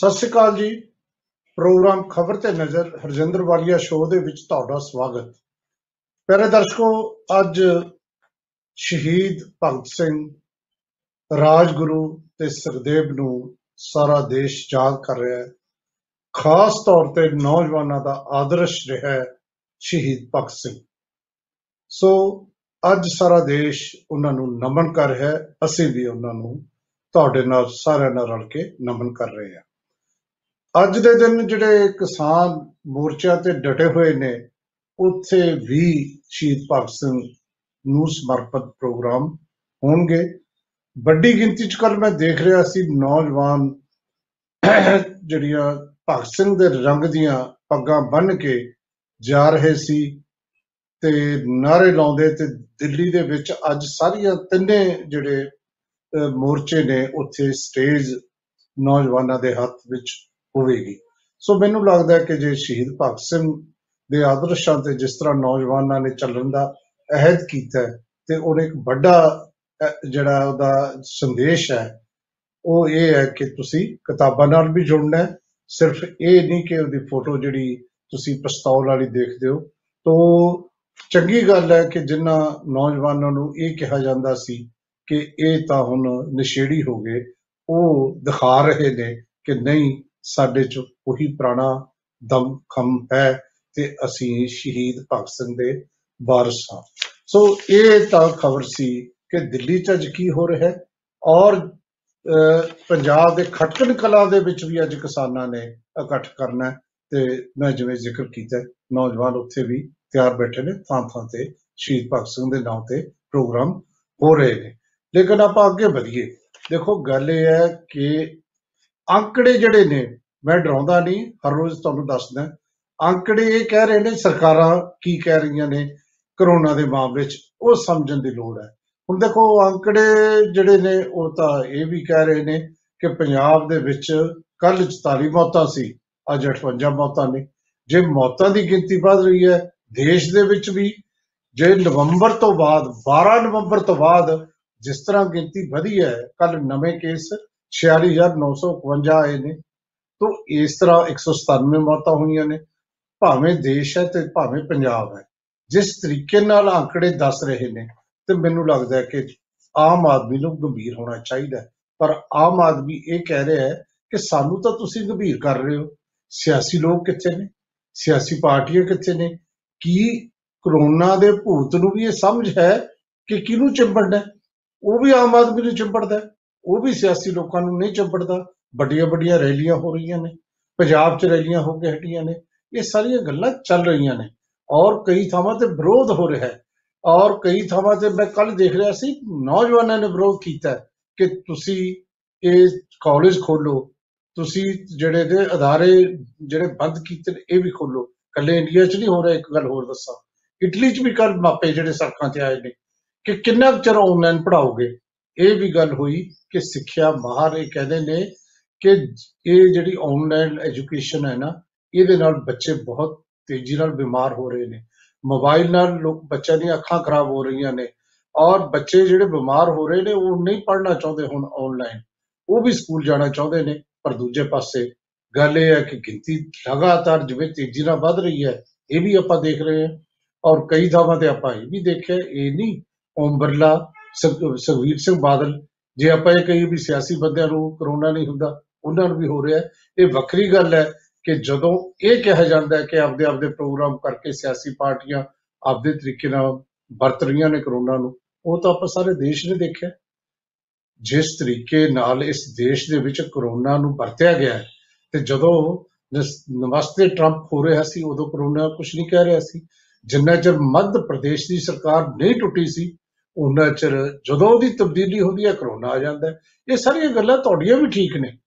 ਸਤਿ ਸ਼੍ਰੀ ਅਕਾਲ ਜੀ। ਪ੍ਰੋਗਰਾਮ ਖਬਰ ਤੇ ਨਜ਼ਰ ਹਰਜਿੰਦਰ ਵਾਲੀਆ ਸ਼ੋਅ ਦੇ ਵਿੱਚ ਤੁਹਾਡਾ ਸਵਾਗਤ। ਪਿਆਰੇ ਦਰਸ਼ਕੋ, ਅੱਜ ਸ਼ਹੀਦ ਭਗਤ ਸਿੰਘ, ਰਾਜਗੁਰੂ ਤੇ ਸੁਖਦੇਵ ਨੂੰ ਸਾਰਾ ਦੇਸ਼ ਯਾਦ ਕਰ ਰਿਹਾ ਹੈ। ਖਾਸ ਤੌਰ ਤੇ ਨੌਜਵਾਨਾਂ ਦਾ ਆਦਰਸ਼ ਰਿਹਾ ਹੈ ਸ਼ਹੀਦ ਭਗਤ ਸਿੰਘ। ਸੋ, ਅੱਜ ਸਾਰਾ ਦੇਸ਼ ਉਹਨਾਂ ਨੂੰ ਨਮਨ ਕਰ ਰਿਹਾ ਹੈ, ਅਸੀਂ ਵੀ ਉਹਨਾਂ ਨੂੰ ਤੁਹਾਡੇ ਨਾਲ ਸਾਰਿਆਂ ਨਾਲ ਰਲ ਕੇ ਨਮਨ ਕਰ ਰਹੇ ਹਾਂ। ਅੱਜ ਦੇ ਦਿਨ ਜਿਹੜੇ ਕਿਸਾਨ ਮੋਰਚਾ ਤੇ ਡਟੇ ਹੋਏ ਨੇ ਉੱਥੇ ਵੀ ਸ਼ਹੀਦ ਭਗਤ ਸਿੰਘ ਨੂੰ ਸਮਰਪਿਤ ਪ੍ਰੋਗਰਾਮ ਹੋਣਗੇ। ਵੱਡੀ ਗਿਣਤੀ ਚ ਕੱਲ ਮੈਂ ਦੇਖ ਰਿਹਾ ਸੀ ਨੌਜਵਾਨ ਜਿਹੜੀਆਂ ਭਗਤ ਸਿੰਘ ਦੇ ਰੰਗ ਦੀਆਂ ਪੱਗਾਂ ਬੰਨ੍ਹ ਕੇ ਜਾ ਰਹੇ ਸੀ ਤੇ ਨਾਰੇ ਲਾਉਂਦੇ ਤੇ ਦਿੱਲੀ ਦੇ ਵਿੱਚ ਅੱਜ ਸਾਰੀਆਂ ਤਿੰਨੇ ਜਿਹੜੇ ਅਹ, ਮੋਰਚੇ ਨੇ ਉੱਥੇ ਸਟੇਜ ਨੌਜਵਾਨਾਂ ਦੇ ਹੱਥ ਵਿੱਚ ਹੋਵੇਗੀ। ਸੋ ਮੈਨੂੰ ਲੱਗਦਾ ਹੈ ਕਿ ਜੇ ਸ਼ਹੀਦ ਭਗਤ ਸਿੰਘ ਦੇ ਆਦਰਸ਼ਾਂ ਤੇ ਜਿਸ ਤਰ੍ਹਾਂ ਨੌਜਵਾਨਾਂ ਨੇ ਚੱਲਣ ਦਾ ਅਹਿਦ ਕੀਤਾ ਹੈ, ਤੇ ਉਹਨੇ ਇੱਕ ਵੱਡਾ ਅਹ, ਜਿਹੜਾ ਉਹਦਾ ਸੰਦੇਸ਼ ਹੈ ਉਹ ਇਹ ਹੈ ਕਿ ਤੁਸੀਂ ਕਿਤਾਬਾਂ ਨਾਲ ਵੀ ਜੁੜਨਾ ਹੈ। ਸਿਰਫ ਇਹ ਨਹੀਂ ਕਿ ਉਹਦੀ ਫੋਟੋ ਜਿਹੜੀ ਤੁਸੀਂ ਪਿਸਤੌਲ ਵਾਲੀ ਦੇਖਦੇ ਹੋ। ਤੋ ਚੰਗੀ ਗੱਲ ਹੈ ਕਿ ਜਿਨ੍ਹਾਂ ਨੌਜਵਾਨਾਂ ਨੂੰ ਇਹ ਕਿਹਾ ਜਾਂਦਾ ਸੀ ਕਿ ਇਹ ਤਾਂ ਹੁਣ ਨਸ਼ੇੜੀ ਹੋ ਗਏ ਉਹ ਦਿਖਾ ਰਹੇ ਨੇ ਕਿ ਨਹੀਂ ਸਾਡੇ ਚ ਉਹੀ ਪੁਰਾਣਾ ਦਮ ਖਮ ਹੈ ਤੇ ਅਸੀਂ ਸ਼ਹੀਦ ਭਗਤ ਸਿੰਘ ਦੇ ਵਾਰਸ ਹਾਂ। ਸੋ ਇਹ ਤਾਂ ਖਬਰ ਸੀ ਕਿ ਦਿੱਲੀ ਚ ਅੱਜ ਕੀ ਹੋ ਰਿਹਾ ਹੈ ਔਰ ਅਹ, ਪੰਜਾਬ ਦੇ ਖਟਕੜ ਕਲਾ ਦੇ ਵਿੱਚ ਵੀ ਅੱਜ ਕਿਸਾਨਾਂ ਨੇ ਇਕੱਠ ਕਰਨਾ ਹੈ ਤੇ ਮੈਂ ਜਿਵੇਂ ਜ਼ਿਕਰ ਕੀਤਾ ਹੈ, ਨੌਜਵਾਨ ਉੱਥੇ ਵੀ ਤਿਆਰ ਬੈਠੇ ਨੇ ਥਾਂ ਥਾਂ ਤੇ ਸ਼ਹੀਦ ਭਗਤ ਸਿੰਘ ਦੇ ਨਾਂ ਤੇ ਪ੍ਰੋਗਰਾਮ ਹੋ ਰਹੇ ਨੇ। ਲੇਕਿਨ ਆਪਾਂ ਅੱਗੇ ਵਧੀਏ। ਦੇਖੋ ਗੱਲ ਇਹ ਹੈ ਕਿ ਅੰਕੜੇ ਜਿਹੜੇ ਨੇ, ਮੈਂ ਡਰਾਉਂਦਾ ਨਹੀਂ, ਹਰ ਰੋਜ਼ ਤੁਹਾਨੂੰ ਦੱਸਦਾ। ਅੰਕੜੇ ਇਹ ਕਹਿ ਰਹੇ ਨੇ, ਸਰਕਾਰਾਂ ਕੀ ਕਹਿ ਰਹੀਆਂ ਨੇ ਕਰੋਨਾ ਦੇ ਮਾਮਲੇ 'ਚ ਉਹ ਸਮਝਣ ਦੀ ਲੋੜ ਹੈ। ਹੁਣ ਦੇਖੋ, ਅੰਕੜੇ ਜਿਹੜੇ ਨੇ, ਉਹ ਤਾਂ ਇਹ ਵੀ ਕਹਿ ਰਹੇ ਨੇ ਕਿ ਪੰਜਾਬ ਦੇ ਵਿੱਚ ਕੱਲ 44 ਮੌਤਾਂ ਸੀ, ਅੱਜ 58 ਮੌਤਾਂ ਨੇ। ਜੇ ਮੌਤਾਂ ਦੀ ਗਿਣਤੀ ਵੱਧ ਰਹੀ ਹੈ, ਦੇਸ਼ ਦੇ ਵਿੱਚ ਵੀ, ਜੇ ਨਵੰਬਰ ਤੋਂ ਬਾਅਦ 12 ਨਵੰਬਰ ਤੋਂ ਬਾਅਦ ਜਿਸ ਤਰ੍ਹਾਂ ਗਿਣਤੀ ਵਧੀ ਹੈ ਕੱਲ ਨਵੇਂ ਕੇਸ 46951 ਆਏ ਨੇ ਤੋਂ ਇਸ ਤਰ੍ਹਾਂ 197 ਮੌਤਾਂ ਹੋਈਆਂ ਨੇ ਭਾਵੇਂ ਦੇਸ਼ ਹੈ ਤੇ ਭਾਵੇਂ ਪੰਜਾਬ ਹੈ ਜਿਸ ਤਰੀਕੇ ਨਾਲ ਆંકੜੇ ਦੱਸ ਰਹੇ ਨੇ, ਤੇ ਮੈਨੂੰ ਲੱਗਦਾ ਹੈ ਕਿ ਆਮ ਆਦਮੀ ਨੂੰ ਗੰਭੀਰ ਹੋਣਾ ਚਾਹੀਦਾ ਹੈ। ਪਰ ਆਮ ਆਦਮੀ ਇਹ ਕਹਿ ਰਿਹਾ ਹੈ ਕਿ ਸਾਨੂੰ ਤਾਂ ਤੁਸੀਂ ਗੰਭੀਰ ਕਰ ਰਹੇ ਹੋ ਸਿਆਸੀ ਲੋਕ ਕਿੱਥੇ ਨੇ ਸਿਆਸੀ ਪਾਰਟੀਆਂ ਕਿੱਥੇ ਨੇ ਕੀ ਕਰੋਨਾ ਦੇ ਭੂਤ ਨੂੰ ਵੀ ਇਹ ਸਮਝ ਹੈ ਕਿ ਕਿਹਨੂੰ ਚਿੰਬੜਨਾ ਹੈ? ਉਹ ਵੀ ਆਮ ਆਦਮੀ ਨੂੰ ਚਿੰਬੜਦਾ ਹੈ। ਉਹ ਵੀ ਸਿਆਸੀ ਲੋਕਾਂ ਨੂੰ ਨਹੀਂ ਚਿੰਬੜਦਾ ਵੱਡੀਆਂ ਵੱਡੀਆਂ ਰੈਲੀਆਂ ਹੋ ਰਹੀਆਂ ਨੇ, ਪੰਜਾਬ 'ਚ ਰੈਲੀਆਂ ਹੋ ਕੇ ਹਟੀਆਂ ਨੇ, ਇਹ ਸਾਰੀਆਂ ਗੱਲਾਂ ਚੱਲ ਰਹੀਆਂ ਨੇ। ਔਰ ਕਈ ਥਾਵਾਂ ਤੇ ਵਿਰੋਧ ਹੋ ਰਿਹਾ ਹੈ। ਔਰ ਕਈ ਥਾਵਾਂ ਤੇ ਮੈਂ ਕੱਲ ਦੇਖ ਰਿਹਾ ਸੀ, ਨੌਜਵਾਨਾਂ ਨੇ ਵਿਰੋਧ ਕੀਤਾ ਹੈ ਕਿ ਤੁਸੀਂ ਇਹ ਕਾਲਜ ਖੋਲੋ ਤੁਸੀਂ ਜਿਹੜੇ ਨੇ ਅਦਾਰੇ ਜਿਹੜੇ ਬੰਦ ਕੀਤੇ ਨੇ, ਇਹ ਵੀ ਖੋਲੋ ਕੱਲੇ ਇੰਡੀਆ 'ਚ ਨਹੀਂ ਹੋ ਰਿਹਾ, ਇੱਕ ਗੱਲ ਹੋਰ ਦੱਸਾਂ। ਇਟਲੀ 'ਚ ਵੀ ਕੱਲ ਮਾਪੇ ਜਿਹੜੇ ਸੜਕਾਂ ਤੇ ਆਏ ਨੇ, ਕਿ ਕਿੰਨਾ ਕੁ ਚਿਰ ਆਨਲਾਈਨ ਪੜਾਓਗੇ ਇਹ ਵੀ ਗੱਲ ਹੋਈ ਕਿ ਸਿੱਖਿਆ ਮਾਹਰ ਇਹ ਕਹਿੰਦੇ ਨੇ ਕਿ ਇਹ ਜਿਹੜੀ ਆਨਲਾਈਨ ਐਜੂਕੇਸ਼ਨ ਹੈ ਨਾ, ਇਹਦੇ ਨਾਲ ਬੱਚੇ ਬਹੁਤ ਤੇਜ਼ੀ ਨਾਲ ਬਿਮਾਰ ਹੋ ਰਹੇ ਨੇ। ਮੋਬਾਈਲ ਨਾਲ ਲੋਕ, ਬੱਚਿਆਂ ਦੀਆਂ ਅੱਖਾਂ ਖਰਾਬ ਹੋ ਰਹੀਆਂ ਨੇ ਔਰ ਬੱਚੇ ਜਿਹੜੇ ਬਿਮਾਰ ਹੋ ਰਹੇ ਨੇ, ਉਹ ਨਹੀਂ ਪੜ੍ਹਨਾ ਚਾਹੁੰਦੇ ਹੁਣ ਆਨਲਾਈਨ ਉਹ ਵੀ ਸਕੂਲ ਜਾਣਾ ਚਾਹੁੰਦੇ ਨੇ, ਪਰ ਦੂਜੇ ਪਾਸੇ ਗੱਲ ਇਹ ਹੈ ਕਿ ਗਿਣਤੀ ਲਗਾਤਾਰ ਜਿਵੇਂ ਤੇਜ਼ੀ ਨਾਲ ਵੱਧ ਰਹੀ ਹੈ, ਇਹ ਵੀ ਆਪਾਂ ਦੇਖ ਰਹੇ ਹਾਂ। ਔਰ ਕਈ ਥਾਵਾਂ ਤੇ ਆਪਾਂ ਇਹ ਵੀ ਦੇਖਿਆ, ਇਹ ਨਹੀਂ, ਓਮ ਬਿਰਲਾ ਸੁਖ- ਸੁਖਬੀਰ ਸਿੰਘ ਬਾਦਲ, ਜੇ ਆਪਾਂ ਇਹ ਕਹੀਏ ਵੀ ਸਿਆਸੀ ਬੰਦਿਆਂ ਨੂੰ ਕਰੋਨਾ ਨਹੀਂ ਹੁੰਦਾ, ਉਹਨਾਂ ਨੂੰ ਵੀ ਹੋ ਰਿਹਾ ਹੈ। ਇਹ ਵੱਖਰੀ ਗੱਲ ਹੈ ਕਿ ਜਦੋਂ ਇਹ ਕਿਹਾ ਜਾਂਦਾ ਹੈ ਕਿ ਆਪਦੇ ਆਪਦੇ ਪ੍ਰੋਗਰਾਮ ਕਰਕੇ ਸਿਆਸੀ ਪਾਰਟੀਆਂ ਆਪਦੇ ਤਰੀਕੇ ਨਾਲ ਵਰਤ ਰਹੀਆਂ ਨੇ ਕਰੋਨਾ ਨੂੰ, ਉਹ ਤਾਂ ਆਪਾਂ ਸਾਰੇ ਦੇਸ਼ ਨੇ ਦੇਖਿਆ ਜਿਸ ਤਰੀਕੇ ਨਾਲ ਇਸ ਦੇਸ਼ ਦੇ ਵਿੱਚ ਕਰੋਨਾ ਨੂੰ ਵਰਤਿਆ ਗਿਆ ਹੈ, ਤੇ ਜਦੋਂ ਨਸ- ਨਮਸਤੇ ਟਰੰਪ ਹੋ ਰਿਹਾ ਸੀ, ਉਦੋਂ ਕਰੋਨਾ ਕੁਝ ਨਹੀਂ ਕਹਿ ਰਿਹਾ ਸੀ ਜਿੰਨਾ ਚਿਰ ਮੱਧ ਪ੍ਰਦੇਸ਼ ਦੀ ਸਰਕਾਰ ਨਹੀਂ ਟੁੱਟੀ ਸੀ ਉਹਨਾਂ ਚਿਰ ਜਦੋਂ ਉਹਦੀ ਤਬਦੀਲੀ ਹੁੰਦੀ ਹੈ, ਕਰੋਨਾ ਆ ਜਾਂਦਾ ਹੈ। ਇਹ ਸਾਰੀਆਂ ਗੱਲਾਂ ਤੁਹਾਡੀਆਂ ਵੀ ਠੀਕ ਨੇ।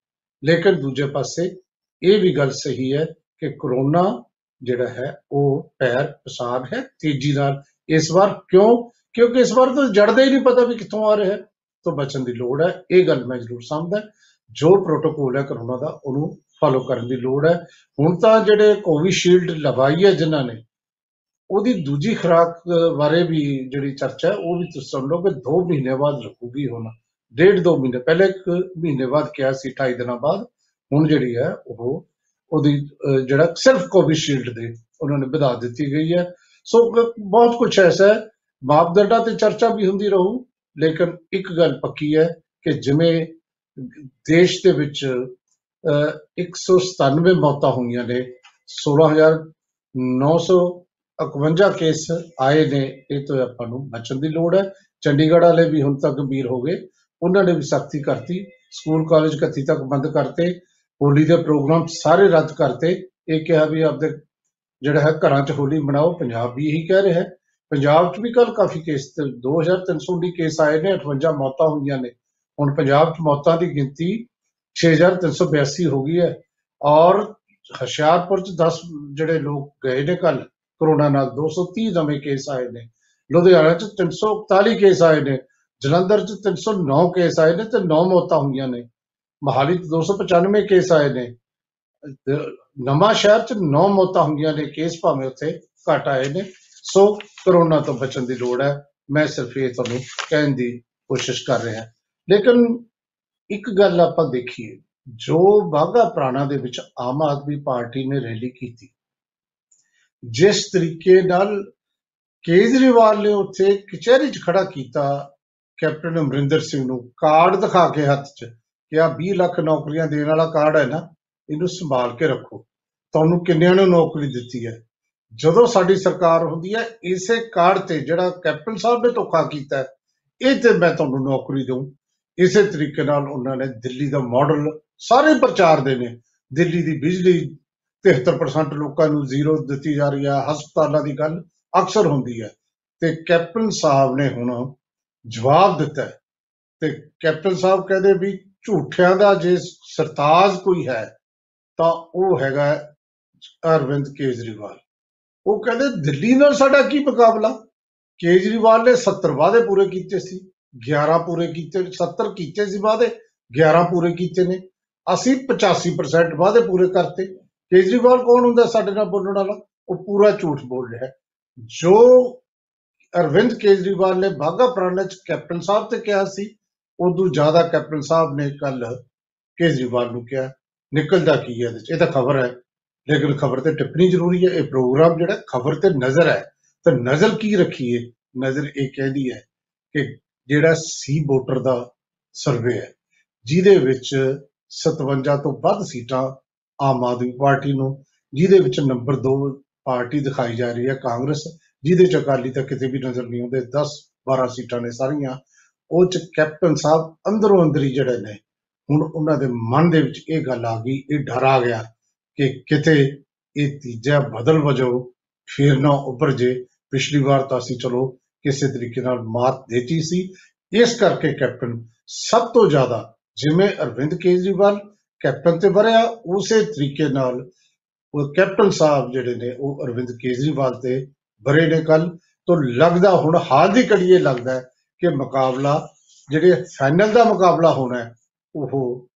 ਲੇਕਿਨ ਦੂਜੇ ਪਾਸੇ ਇਹ ਵੀ ਗੱਲ ਸਹੀ ਹੈ ਕਿ ਕਰੋਨਾ ਜਿਹੜਾ ਹੈ, ਉਹ ਪੈਰ ਪਸਾਰ ਹੈ ਤੇਜ਼ੀ ਨਾਲ। ਇਸ ਵਾਰ ਕਿਉਂ? ਕਿਉਂਕਿ ਇਸ ਵਾਰ ਤਾਂ ਜੜਦਾ ਹੀ ਨਹੀਂ ਪਤਾ ਵੀ ਕਿੱਥੋਂ ਆ ਰਿਹਾ। ਹੈ ਤੋਂ ਬਚਣ ਦੀ ਲੋੜ ਹੈ, ਇਹ ਗੱਲ ਮੈਂ ਜ਼ਰੂਰ ਸਮਝਦਾ ਜੋ ਪ੍ਰੋਟੋਕੋਲ ਹੈ ਕਰੋਨਾ ਦਾ, ਉਹਨੂੰ ਫਾਲੋ ਕਰਨ ਦੀ ਲੋੜ ਹੈ। ਹੁਣ ਤਾਂ ਜਿਹੜੇ ਕੋਵਿਸ਼ੀਲਡ ਲਗਾਈ ਹੈ ਜਿਨ੍ਹਾਂ ਨੇ ਉਹਦੀ ਦੂਜੀ ਖੁਰਾਕ ਅ, ਬਾਰੇ ਵੀ ਜਿਹੜੀ ਚਰਚਾ ਹੈ ਉਹ ਵੀ ਤੁਸੀਂ ਸੁਣ ਲਓ ਕਿ 2 ਮਹੀਨੇ ਬਾਅਦ ਲੱਗੂਗੀ ਹੁਣ। ਡੇਢ ਦੋ ਮਹੀਨੇ ਪਹਿਲੇ ਇੱਕ ਮਹੀਨੇ ਬਾਅਦ ਕਿਹਾ ਸੀ 28 ਦਿਨਾਂ ਬਾਅਦ। ਹੁਣ ਜਿਹੜੀ ਹੈ ਉਹ ਉਹਦੀ ਅਹ, ਜਿਹੜਾ ਸਿਰਫ ਕੋਵਿਸ਼ੀਲਡ ਦੇ ਉਹਨਾਂ ਨੇ ਵਧਾ ਦਿੱਤੀ ਗਈ ਹੈ। ਸੋ ਬ- ਬਹੁਤ ਕੁਝ ਐਸਾ ਹੈ। ਮਾਪਦੰਡਾਂ ਤੇ ਚਰਚਾ ਵੀ ਹੁੰਦੀ ਰਹੂ ਲੇਕਿਨ ਇੱਕ ਗੱਲ ਪੱਕੀ ਹੈ ਕਿ ਜਿਵੇਂ ਦੇਸ਼ ਦੇ ਵਿੱਚ ਅਹ, 197 ਮੌਤਾਂ ਹੋਈਆਂ ਨੇ 16951 ਕੇਸ ਆਏ ਨੇ, ਇਹ ਤੋਂ ਆਪਾਂ ਨੂੰ ਬਚਣ ਦੀ ਲੋੜ ਹੈ। ਚੰਡੀਗੜ੍ਹ ਵਾਲੇ ਵੀ ਹੁਣ ਤੱਕ ਗੰਭੀਰ ਹੋ ਗਏ। ਉਹਨਾਂ ਨੇ ਵੀ ਸਖਤੀ ਕਰਤੀ। ਸਕੂਲ ਕਾਲਜ ਕੱਤੀ ਤੱਕ ਬੰਦ ਕਰਤੇ। ਹੋਲੀ ਦੇ ਪ੍ਰੋਗਰਾਮ ਸਾਰੇ ਰੱਦ ਕਰਤੇ। ਇਹ ਕਿਹਾ ਵੀ ਆਪਦੇ ਜਿਹੜਾ ਹੈ, ਘਰਾਂ 'ਚ ਹੋਲੀ ਮਨਾਓ। ਪੰਜਾਬ ਵੀ ਇਹੀ ਕਹਿ ਰਿਹਾ ਹੈ। ਪੰਜਾਬ 'ਚ ਵੀ ਕੱਲ ਕਾਫੀ ਕੇਸ ਤੇ 2319 ਕੇਸ ਆਏ ਨੇ। 58 ਮੌਤਾਂ ਹੋਈਆਂ ਨੇ। ਹੁਣ ਪੰਜਾਬ 'ਚ ਮੌਤਾਂ ਦੀ ਗਿਣਤੀ 6382 ਹੋ ਗਈ ਹੈ। ਔਰ ਹੁਸ਼ਿਆਰਪੁਰ 'ਚ 10 ਜਿਹੜੇ ਲੋਕ ਗਏ ਨੇ ਕੱਲ ਕਰੋਨਾ ਨਾਲ 230 ਨਵੇਂ ਕੇਸ ਆਏ ਨੇ। ਲੁਧਿਆਣਾ 'ਚ 341 ਕੇਸ ਆਏ ਨੇ, ਜਲੰਧਰ 'ਚ 309 ਕੇਸ ਆਏ ਨੇ ਤੇ 9 ਮੌਤਾਂ ਹੋਈਆਂ ਨੇ। ਮਹਾਲੀ 'ਚ 295 ਕੇਸ ਆਏ ਨੇ। ਤੇ ਨਵਾਂ ਸ਼ਹਿਰ 'ਚ 9 ਮੌਤਾਂ ਹੋਈਆਂ ਨੇ, ਕੇਸ ਭਾਵੇਂ ਉੱਥੇ ਘਟ ਆਏ ਨੇ। ਸੋ ਕਰੋਨਾ ਤੋਂ ਬਚਣ ਦੀ ਲੋੜ ਹੈ। ਮੈਂ ਸਿਰਫ ਇਹ ਤੁਹਾਨੂੰ ਕਹਿਣ ਦੀ ਕੋਸ਼ਿਸ਼ ਕਰ ਰਿਹਾ। ਲੇਕਿਨ ਇੱਕ ਗੱਲ ਆਪਾਂ ਦੇਖੀਏ, ਜੋ ਬਾਗਾ ਪ੍ਰਾਣਾ ਦੇ ਵਿੱਚ ਆਮ ਆਦਮੀ ਪਾਰਟੀ ਨੇ ਰੈਲੀ ਕੀਤੀ ਜਿਸ ਤਰੀਕੇ ਨਾਲ ਕੇਜਰੀਵਾਲ ਨੇ ਉੱਥੇ ਕਚਹਿਰੀ 'ਚ ਖੜਾ ਕੀਤਾ ਕੈਪਟਨ ਅਮਰਿੰਦਰ ਸਿੰਘ ਨੂੰ ਕਾਰਡ ਦਿਖਾ ਕੇ ਹੱਥ 'ਚ ਕਿ ਆ 20 ਲੱਖ ਨੌਕਰੀਆਂ ਦੇਣ ਵਾਲਾ ਕਾਰਡ ਹੈ ਨਾ ਇਹਨੂੰ ਸੰਭਾਲ ਕੇ ਰੱਖੋ। ਤੁਹਾਨੂੰ ਕਿੰਨਿਆਂ ਨੂੰ ਨੌਕਰੀ ਦਿੱਤੀ ਹੈ? ਜਦੋਂ ਸਾਡੀ ਸਰਕਾਰ ਹੁੰਦੀ ਹੈ ਇਸੇ ਕਾਰਡ ਤੇ ਜਿਹੜਾ ਕੈਪਟਨ ਸਾਹਿਬ ਨੇ ਧੋਖਾ ਕੀਤਾ ਹੈ, ਇਹ ਤੇ ਮੈਂ ਤੁਹਾਨੂੰ ਨੌਕਰੀ ਦਊਂ। ਇਸੇ ਤਰੀਕੇ ਨਾਲ ਉਹਨਾਂ ਨੇ ਦਿੱਲੀ ਦਾ ਮਾਡਲ ਸਾਰੇ ਪ੍ਰਚਾਰ ਦੇ ਨੇ। ਦਿੱਲੀ ਦੀ ਬਿਜਲੀ 73% ਲੋਕਾਂ ਨੂੰ ਜ਼ੀਰੋ ਦਿੱਤੀ ਜਾ ਰਹੀ ਹੈ। ਹਸਪਤਾਲਾਂ ਦੀ ਗੱਲ ਅਕਸਰ ਹੁੰਦੀ ਹੈ। ਤੇ ਕੈਪਟਨ ਸਾਹਿਬ ਨੇ ਹੁਣ ਜਵਾਬ ਦਿੱਤਾ ਹੈ। ਤੇ ਕੈਪਟਨ ਸਾਹਿਬ ਕਹਿੰਦੇ ਵੀ ਝੂਠਿਆਂ ਦਾ ਜੇ ਸਰਤਾਜ ਕੋਈ ਹੈ, ਤਾਂ ਉਹ ਹੈਗਾ ਅਰਵਿੰਦ ਕੇਜਰੀਵਾਲ। ਉਹ ਕਹਿੰਦੇ, ਦਿੱਲੀ ਨਾਲ ਸਾਡਾ ਕੀ ਮੁਕਾਬਲਾ? ਕੇਜਰੀਵਾਲ ਨੇ 70 ਵਾਅਦੇ ਪੂਰੇ ਕੀਤੇ ਸੀ। 11 ਪੂਰੇ ਕੀਤੇ 70 ਕੀਤੇ ਸੀ ਵਾਅਦੇ 11 ਪੂਰੇ ਕੀਤੇ ਨੇ। ਅਸੀਂ 85% ਵਾਅਦੇ ਪੂਰੇ ਕਰਤੇ। ਕੇਜਰੀਵਾਲ ਕੌਣ ਹੁੰਦਾ ਸਾਡੇ ਨਾਲ ਬੋਲਣ ਵਾਲਾ? ਉਹ ਪੂਰਾ ਝੂਠ ਬੋਲ ਰਿਹਾ ਹੈ। ਜੋ ਅਰਵਿੰਦ ਕੇਜਰੀਵਾਲ ਨੇ ਬਾਗਾ ਪ੍ਰਾਣਾ ਚ ਕੈਪਟਨ ਸਾਹਿਬ ਤੇ ਕਿਹਾ ਸੀ, ਉਦੋਂ ਜ਼ਿਆਦਾ ਕੈਪਟਨ ਸਾਹਿਬ ਨੇ ਕੱਲ ਕੇਜਰੀਵਾਲ ਨੂੰ ਕਿਹਾ, ਨਿਕਲਦਾ ਕੀ ਹੈ ਇਹਦੇ ਚ? ਇਹ ਤਾਂ ਖਬਰ ਹੈ। ਲੇਕਿਨ ਖਬਰ ਤੇ ਟਿੱਪਣੀ ਜ਼ਰੂਰੀ ਹੈ, ਇਹ ਪ੍ਰੋਗਰਾਮ ਜਿਹੜਾ ਖਬਰ ਤੇ ਨਜ਼ਰ ਹੈ। ਤਾਂ ਨਜ਼ਰ ਕੀ ਰੱਖੀਏ? ਨਜ਼ਰ ਇਹ ਕਹਿੰਦੀ ਹੈ ਕਿ ਜਿਹੜਾ ਸੀ ਵੋਟਰ ਦਾ ਸਰਵੇ ਹੈ, ਜਿਹਦੇ ਵਿੱਚ 57 ਤੋਂ ਵੱਧ ਸੀਟਾਂ ਆਮ ਆਦਮੀ ਪਾਰਟੀ ਨੂੰ, ਜਿਹਦੇ ਵਿੱਚ ਨੰਬਰ 2 ਪਾਰਟੀ ਦਿਖਾਈ ਜਾ ਰਹੀ ਹੈ ਕਾਂਗਰਸ, ਜਿਹਦੇ ਚ ਅਕਾਲੀ ਤਾਂ ਕਿਤੇ ਵੀ ਨਜ਼ਰ ਨਹੀਂ ਆਉਂਦੇ 10 12 ਸੀਟਾਂ ਨੇ ਸਾਰੀਆਂ, ਉਹ ਚ ਕੈਪਟਨ ਸਾਹਿਬ ਅੰਦਰੋਂ ਅੰਦਰ ਹੀ ਜਿਹੜੇ ਨੇ, ਹੁਣ ਉਹਨਾਂ ਦੇ ਮਨ ਦੇ ਵਿੱਚ ਇਹ ਗੱਲ ਆ ਗਈ, ਇਹ ਡਰ ਆ ਗਿਆ ਕਿ ਕਿਤੇ ਇਹ ਤੀਜਾ ਬਦਲ ਵਜੋਂ ਫੇਰ ਨਾ ਉੱਭਰ ਜੇ। ਪਿਛਲੀ ਵਾਰ ਤਾਂ ਅਸੀਂ ਚਲੋ ਕਿਸੇ ਤਰੀਕੇ ਨਾਲ ਮਾਤ ਦੇਤੀ ਸੀ। ਇਸ ਕਰਕੇ ਕੈਪਟਨ ਸਭ ਤੋਂ ਜ਼ਿਆਦਾ ਜਿਵੇਂ ਅਰਵਿੰਦ ਕੇਜਰੀਵਾਲ ਕੈਪਟਨ ਤੇ ਵਰਿਆ ਉਸੇ ਤਰੀਕੇ ਨਾਲ ਉਹ ਕੈਪਟਨ ਸਾਹਿਬ ਜਿਹੜੇ ਨੇ ਉਹ ਅਰਵਿੰਦ ਕੇਜਰੀਵਾਲ ਤੇ ਵਰੇ ਨੇ ਕੱਲ ਤੋਂ ਲੱਗਦਾ ਹੁਣ ਹਾਲ ਦੀ ਘੜੀ ਇਹ ਲੱਗਦਾ ਹੈ ਕਿ ਮੁਕਾਬਲਾ ਜਿਹੜੇ ਫਾਈਨਲ ਦਾ ਮੁਕਾਬਲਾ ਹੋਣਾ ਹੈ, ਉਹ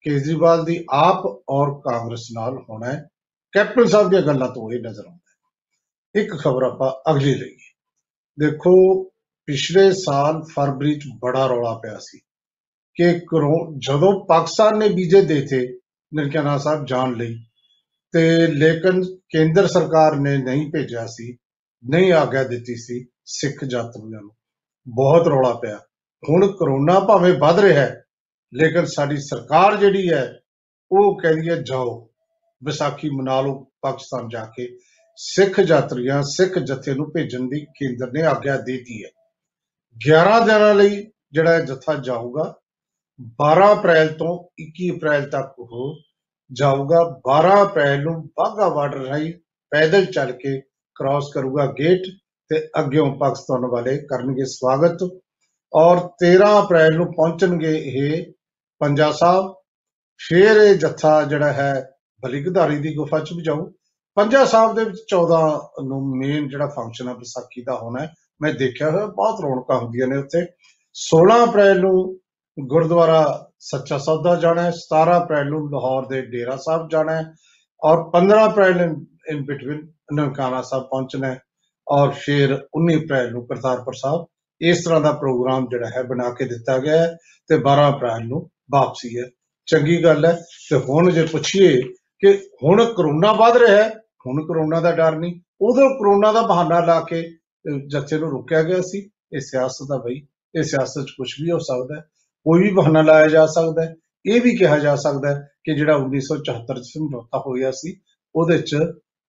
ਕੇਜਰੀਵਾਲ ਦੀ ਆਪ ਔਰ ਕਾਂਗਰਸ ਨਾਲ ਹੋਣਾ ਹੈ। ਕੈਪਟਨ ਸਾਹਿਬ ਦੀਆਂ ਗੱਲਾਂ ਤੋਂ ਇਹ ਨਜ਼ਰ ਆਉਂਦਾ ਹੈ। ਇੱਕ ਖਬਰ ਆਪਾਂ ਅਗਲੀ ਲਈਏ। ਦੇਖੋ, ਪਿਛਲੇ ਸਾਲ ਫਰਵਰੀ ਚ ਬੜਾ ਰੌਲਾ ਪਿਆ ਸੀ। ਕਿ ਕਰੋ ਜਦੋਂ ਪਾਕਿਸਤਾਨ ਨੇ ਵੀਜ਼ੇ ਦੇਤੇ ਨਨਕਾਣਾ ਸਾਹਿਬ ਜਾਣ ਲਈ, ਤੇ ਲੇਕਿਨ ਕੇਂਦਰ ਸਰਕਾਰ ਨੇ ਨਹੀਂ ਭੇਜਿਆ ਸੀ, ਨਹੀਂ ਆਗਿਆ ਦਿੱਤੀ ਸੀ ਸਿੱਖ ਯਾਤਰੀਆਂ ਨੂੰ। ਬਹੁਤ ਰੌਲਾ ਪਿਆ। ਹੁਣ ਕਰੋਨਾ ਭਾਵੇਂ ਵੱਧ ਰਿਹਾ ਹੈ, ਲੇਕਿਨ ਸਾਡੀ ਸਰਕਾਰ ਜਿਹੜੀ ਹੈ, ਉਹ ਕਹਿੰਦੀ ਹੈ, ਜਾਓ, ਵਿਸਾਖੀ ਮਨਾ ਲਓ ਪਾਕਿਸਤਾਨ ਜਾ ਕੇ। ਸਿੱਖ ਯਾਤਰੀਆਂ, ਸਿੱਖ ਜਥੇ ਨੂੰ ਭੇਜਣ ਦੀ ਕੇਂਦਰ ਨੇ ਆਗਿਆ ਦੇ ਦਿੱਤੀ ਹੈ। 11 ਦਿਨਾਂ ਲਈ ਜਿਹੜਾ ਇਹ ਜਥਾ ਜਾਊਗਾ 12 ਅਪ੍ਰੈਲ ਤੋਂ 21 ਅਪ੍ਰੈਲ ਤੱਕ ਉਹ ਜਾਊਗਾ। 12 ਅਪ੍ਰੈਲ ਨੂੰ ਬਾਘਾ ਬਾਰਡਰ ਰਾਹੀਂ ਪੈਦਲ ਚੱਲ ਕੇ ਕ੍ਰਾਸ ਕਰੂਗਾ ਗੇਟ ਤੇ ਅੱਗਿਓਂ ਪਾਕਿਸਤਾਨ ਵਾਲੇ ਕਰਨਗੇ ਸਵਾਗਤ। ਔਰ 13 ਅਪ੍ਰੈਲ ਨੂੰ ਪਹੁੰਚਣਗੇ ਇਹ ਪੰਜਾ ਸਾਹਿਬ। ਫਿਰ ਇਹ ਜੱਥਾ ਜਿਹੜਾ ਹੈ ਬਲਿਗਧਾਰੀ ਦੀ ਗੁਫਾ ਚ ਵੀ ਜਾਊ। ਪੰਜਾ ਸਾਹਿਬ ਦੇ ਵਿੱਚ 14 ਨੂੰ ਮੇਨ ਜਿਹੜਾ ਫੰਕਸ਼ਨ ਹੈ ਵਿਸਾਖੀ ਦਾ ਹੋਣਾ ਹੈ। ਮੈਂ ਦੇਖਿਆ ਹੋਇਆ, ਬਹੁਤ ਰੌਣਕਾਂ ਹੁੰਦੀਆਂ ਨੇ ਉੱਥੇ। 16 ਅਪ੍ਰੈਲ ਨੂੰ ਗੁਰਦੁਆਰਾ ਸੱਚਾ ਸੌਦਾ ਜਾਣਾ ਹੈ 17 ਅਪ੍ਰੈਲ ਨੂੰ ਲਾਹੌਰ ਦੇ ਡੇਰਾ ਸਾਹਿਬ ਜਾਣਾ ਹੈ ਔਰ 15 ਅਪ੍ਰੈਲ ਇਨ ਬਿਟਵੀਨ ਨਨਕਾਣਾ ਸਾਹਿਬ ਪਹੁੰਚਣਾ ਹੈ ਔਰ ਫਿਰ 19 ਅਪ੍ਰੈਲ ਨੂੰ ਕਰਤਾਰਪੁਰ ਸਾਹਿਬ। ਇਸ ਤਰ੍ਹਾਂ ਦਾ ਪ੍ਰੋਗਰਾਮ ਜਿਹੜਾ ਹੈ ਬਣਾ ਕੇ ਦਿੱਤਾ ਗਿਆ ਹੈ ਤੇ 12 ਅਪ੍ਰੈਲ ਨੂੰ ਵਾਪਸੀ ਹੈ। ਚੰਗੀ ਗੱਲ ਹੈ ਤੇ ਹੁਣ ਜੇ ਪੁੱਛੀਏ ਕਿ ਹੁਣ ਕਰੋਨਾ ਵੱਧ ਰਿਹਾ ਹੈ ਹੁਣ ਕਰੋਨਾ ਦਾ ਡਰ ਨਹੀਂ ਉਦੋਂ ਕਰੋਨਾ ਦਾ ਬਹਾਨਾ ਲਾ ਕੇ ਅਹ, ਜੱਥੇ ਨੂੰ ਰੋਕਿਆ ਗਿਆ ਸੀ। ਇਹ ਸਿਆਸਤ ਦਾ ਬਈ ਇਹ ਸਿਆਸਤ 'ਚ ਕੁਝ ਵੀ ਹੋ ਸਕਦਾ ਹੈ। ਕੋਈ ਵੀ ਬਹਾਨਾ ਲਾਇਆ ਜਾ ਸਕਦਾ ਹੈ। ਇਹ ਵੀ ਕਿਹਾ ਜਾ ਸਕਦਾ ਹੈ ਕਿ ਜਿਹੜਾ 1974 ਚ ਸਮਝੌਤਾ ਹੋਇਆ ਸੀ, ਉਹਦੇ 'ਚ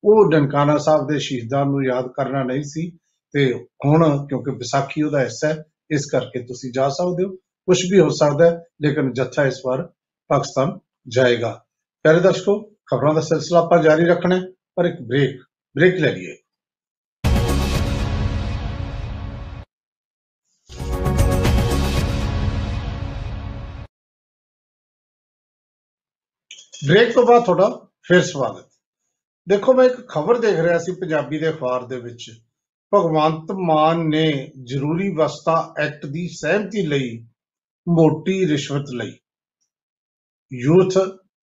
ਉਹ ਨਨਕਾਣਾ ਸਾਹਿਬ ਦੇ ਸ਼ਹੀਦਾਂ ਨੂੰ ਯਾਦ ਕਰਨਾ ਨਹੀਂ ਸੀ ਤੇ ਹੁਣ ਕਿਉਂਕਿ ਵਿਸਾਖੀ ਉਹਦਾ ਹਿੱਸਾ ਹੈ, ਇਸ ਕਰਕੇ ਤੁਸੀਂ ਜਾ ਸਕਦੇ ਹੋ। ਕੁਝ ਵੀ ਹੋ ਸਕਦਾ ਹੈ, ਲੇਕਿਨ ਜੱਥਾ ਇਸ ਵਾਰ ਪਾਕਿਸਤਾਨ ਜਾਏਗਾ। ਪਿਆਰੇ ਦਰਸ਼ਕੋ, ਖਬਰਾਂ ਦਾ ਸਿਲਸਿਲਾ ਆਪਾਂ ਜਾਰੀ ਰੱਖਣਾ ਹੈ, ਪਰ ਇੱਕ ਬ੍ਰੇਕ ਬ੍ਰੇਕ ਲੈ ਲਈਏ। ਬ੍ਰੇਕ ਤੋਂ ਬਾਅਦ ਤੁਹਾਡਾ ਫਿਰ ਸਵਾਗਤ ਦੇਖੋ ਮੈਂ ਇੱਕ ਖਬਰ ਦੇਖ ਰਿਹਾ ਸੀ ਪੰਜਾਬੀ ਦੇ ਅਖਬਾਰ ਦੇ ਵਿੱਚ ਭਗਵੰਤ ਮਾਨ ਨੇ ਜ਼ਰੂਰੀ ਵਸਤਾਂ ਐਕਟ ਦੀ ਸਹਿਮਤੀ ਲਈ ਮੋਟੀ ਰਿਸ਼ਵਤ ਲਈ ਯੂਥ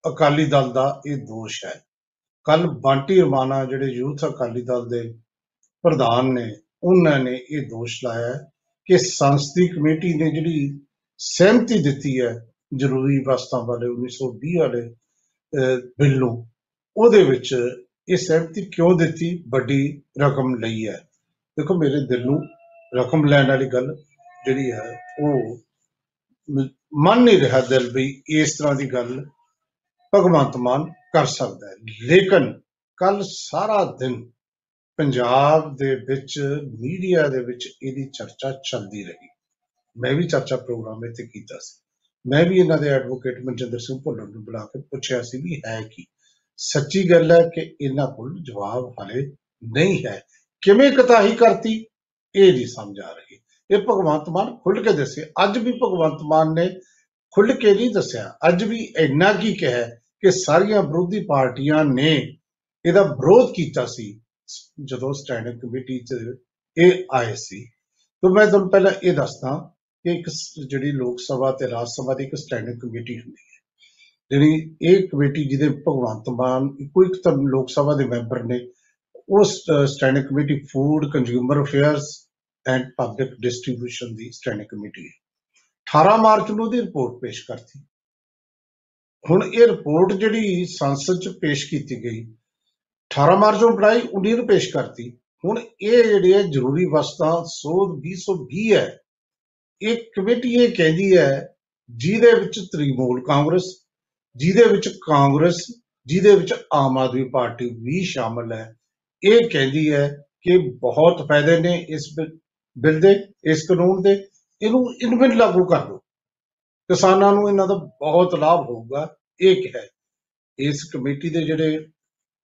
ਅਕਾਲੀ ਦਲ ਦਾ ਇਹ ਦੋਸ਼ ਹੈ ਕੱਲ ਬੰਟੀ ਰਮਾਨਾ ਜਿਹੜੇ ਯੂਥ ਅਕਾਲੀ ਦਲ ਦੇ ਪ੍ਰਧਾਨ ਨੇ ਉਹਨਾਂ ਨੇ ਇਹ ਦੋਸ਼ ਲਾਇਆ ਹੈ ਕਿ ਸੰਸਦੀ ਕਮੇਟੀ ਨੇ ਜਿਹੜੀ ਸਹਿਮਤੀ ਦਿੱਤੀ ਹੈ ਜ਼ਰੂਰੀ ਵਸਤਾਂ ਵਾਲੇ 1920 ਵਾਲੇ ਅਹ, ਬਿੱਲ। ਨੂੰ ਉਹਦੇ ਵਿੱਚ ਇਹ ਸਹਿਮਤੀ ਕਿਉਂ ਦਿੱਤੀ? ਵੱਡੀ ਰਕਮ ਲਈ ਹੈ। ਦੇਖੋ, ਮੇਰੇ ਦਿਲ ਨੂੰ ਰਕਮ ਲੈਣ ਵਾਲੀ ਗੱਲ ਜਿਹੜੀ ਹੈ, ਉਹ ਮ- ਮੰਨ ਨਹੀਂ ਰਿਹਾ ਦਿਲ ਵੀ ਇਸ ਤਰ੍ਹਾਂ ਦੀ ਗੱਲ ਭਗਵੰਤ ਮਾਨ ਕਰ ਸਕਦਾ ਹੈ। ਲੇਕਿਨ ਕੱਲ ਸਾਰਾ ਦਿਨ ਪੰਜਾਬ ਦੇ ਵਿੱਚ, ਮੀਡੀਆ ਦੇ ਵਿੱਚ ਇਹਦੀ ਚਰਚਾ ਚੱਲਦੀ ਰਹੀ। ਮੈਂ ਵੀ ਚਰਚਾ ਪ੍ਰੋਗਰਾਮ ਇੱਥੇ ਕੀਤਾ ਸੀ। ਮੈਂ ਵੀ ਇਹਨਾਂ ਦੇ ਐਡਵੋਕੇਟ ਮਨਜਿੰਦਰ ਸਿੰਘ ਭੁੱਲਰ ਨੂੰ ਬੁਲਾ ਕੇ ਪੁੱਛਿਆ ਸੀ ਵੀ ਹੈ ਕੀ। ਸੱਚੀ ਗੱਲ ਹੈ ਕਿ ਇਹਨਾਂ ਕੋਲ ਜਵਾਬ ਹਾਲੇ ਨਹੀਂ ਹੈ। ਕਿਵੇਂ ਕਤਾਹੀ ਕਰਤੀ, ਇਹ ਨਹੀਂ ਸਮਝ ਆ ਰਹੀ। ਇਹ ਭਗਵੰਤ ਮਾਨ ਖੁੱਲ ਕੇ ਦੱਸੇ। ਅੱਜ ਵੀ ਭਗਵੰਤ ਮਾਨ ਨੇ ਖੁੱਲ ਕੇ ਨਹੀਂ ਦੱਸਿਆ। ਅੱਜ ਵੀ ਇੰਨਾ ਕੀ ਕਿਹਾ ਕਿ ਸਾਰੀਆਂ ਵਿਰੋਧੀ ਪਾਰਟੀਆਂ ਨੇ ਇਹਦਾ ਵਿਰੋਧ ਕੀਤਾ ਸੀ, ਜਦੋਂ ਸਟੈਂਡਿੰਗ ਕਮੇਟੀ 'ਚ ਇਹ ਆਏ ਸੀ। ਤਾਂ ਮੈਂ ਤੁਹਾਨੂੰ ਪਹਿਲਾਂ ਇਹ ਦੱਸਦਾ ਕਿ ਇੱਕ ਸ- ਜਿਹੜੀ ਲੋਕ ਸਭਾ ਤੇ ਰਾਜ ਸਭਾ ਦੀ ਇੱਕ ਸਟੈਂਡਿੰਗ ਕਮੇਟੀ ਹੁੰਦੀ ਹੈ। ਜਿਹੜੀ ਇਹ ਕਮੇਟੀ ਜਿਹਦੇ ਭਗਵੰਤ ਮਾਨ ਇੱਕੋ ਇੱਕ ਤਾਂ ਲੋਕ ਸਭਾ ਦੇ ਮੈਂਬਰ ਨੇ, ਉਸ standing committee food consumer affairs and public distribution the standing committee ਹੈ। 18 ਮਾਰਚ ਨੂੰ ਉਹਦੀ ਰਿਪੋਰਟ ਪੇਸ਼ ਕਰਤੀ। ਹੁਣ ਇਹ ਰਿਪੋਰਟ ਜਿਹੜੀ ਸੰਸਦ 'ਚ ਪੇਸ਼ ਕੀਤੀ ਗਈ 18 ਮਾਰਚ ਨੂੰ ਬਣਾਈ 19 ਨੂੰ ਪੇਸ਼ ਕਰਤੀ। ਹੁਣ ਇਹ ਜਿਹੜੀ ਹੈ ਜ਼ਰੂਰੀ ਵਸਤਾਂ, ਸੋਧ 2020 ਹੈ। ਇਹ ਕਮੇਟੀ ਇਹ ਕਹਿੰਦੀ ਹੈ, ਜਿਹਦੇ ਵਿੱਚ ਤ੍ਰਿਮੂਲ ਕਾਂਗਰਸ, ਜਿਹਦੇ ਵਿੱਚ ਕਾਂਗਰਸ, ਜਿਹਦੇ ਵਿੱਚ ਆਮ ਆਦਮੀ ਪਾਰਟੀ ਵੀ ਸ਼ਾਮਲ ਹੈ। ਇਹ ਕਹਿੰਦੀ ਹੈ ਕਿ ਬਹੁਤ ਫਾਇਦੇ ਨੇ ਇਸ ਬਿ- ਬਿੱਲ ਦੇ, ਇਸ ਕਾਨੂੰਨ ਦੇ। ਇਹਨੂੰ ਇਨਵਿਨ ਲਾਗੂ ਕਰ ਦਿਓ। ਕਿਸਾਨਾਂ ਨੂੰ ਇਹਨਾਂ ਦਾ ਬਹੁਤ ਲਾਭ ਹੋਊਗਾ। ਇਹ ਕਿਹਾ ਇਸ ਕਮੇਟੀ ਦੇ ਜਿਹੜੇ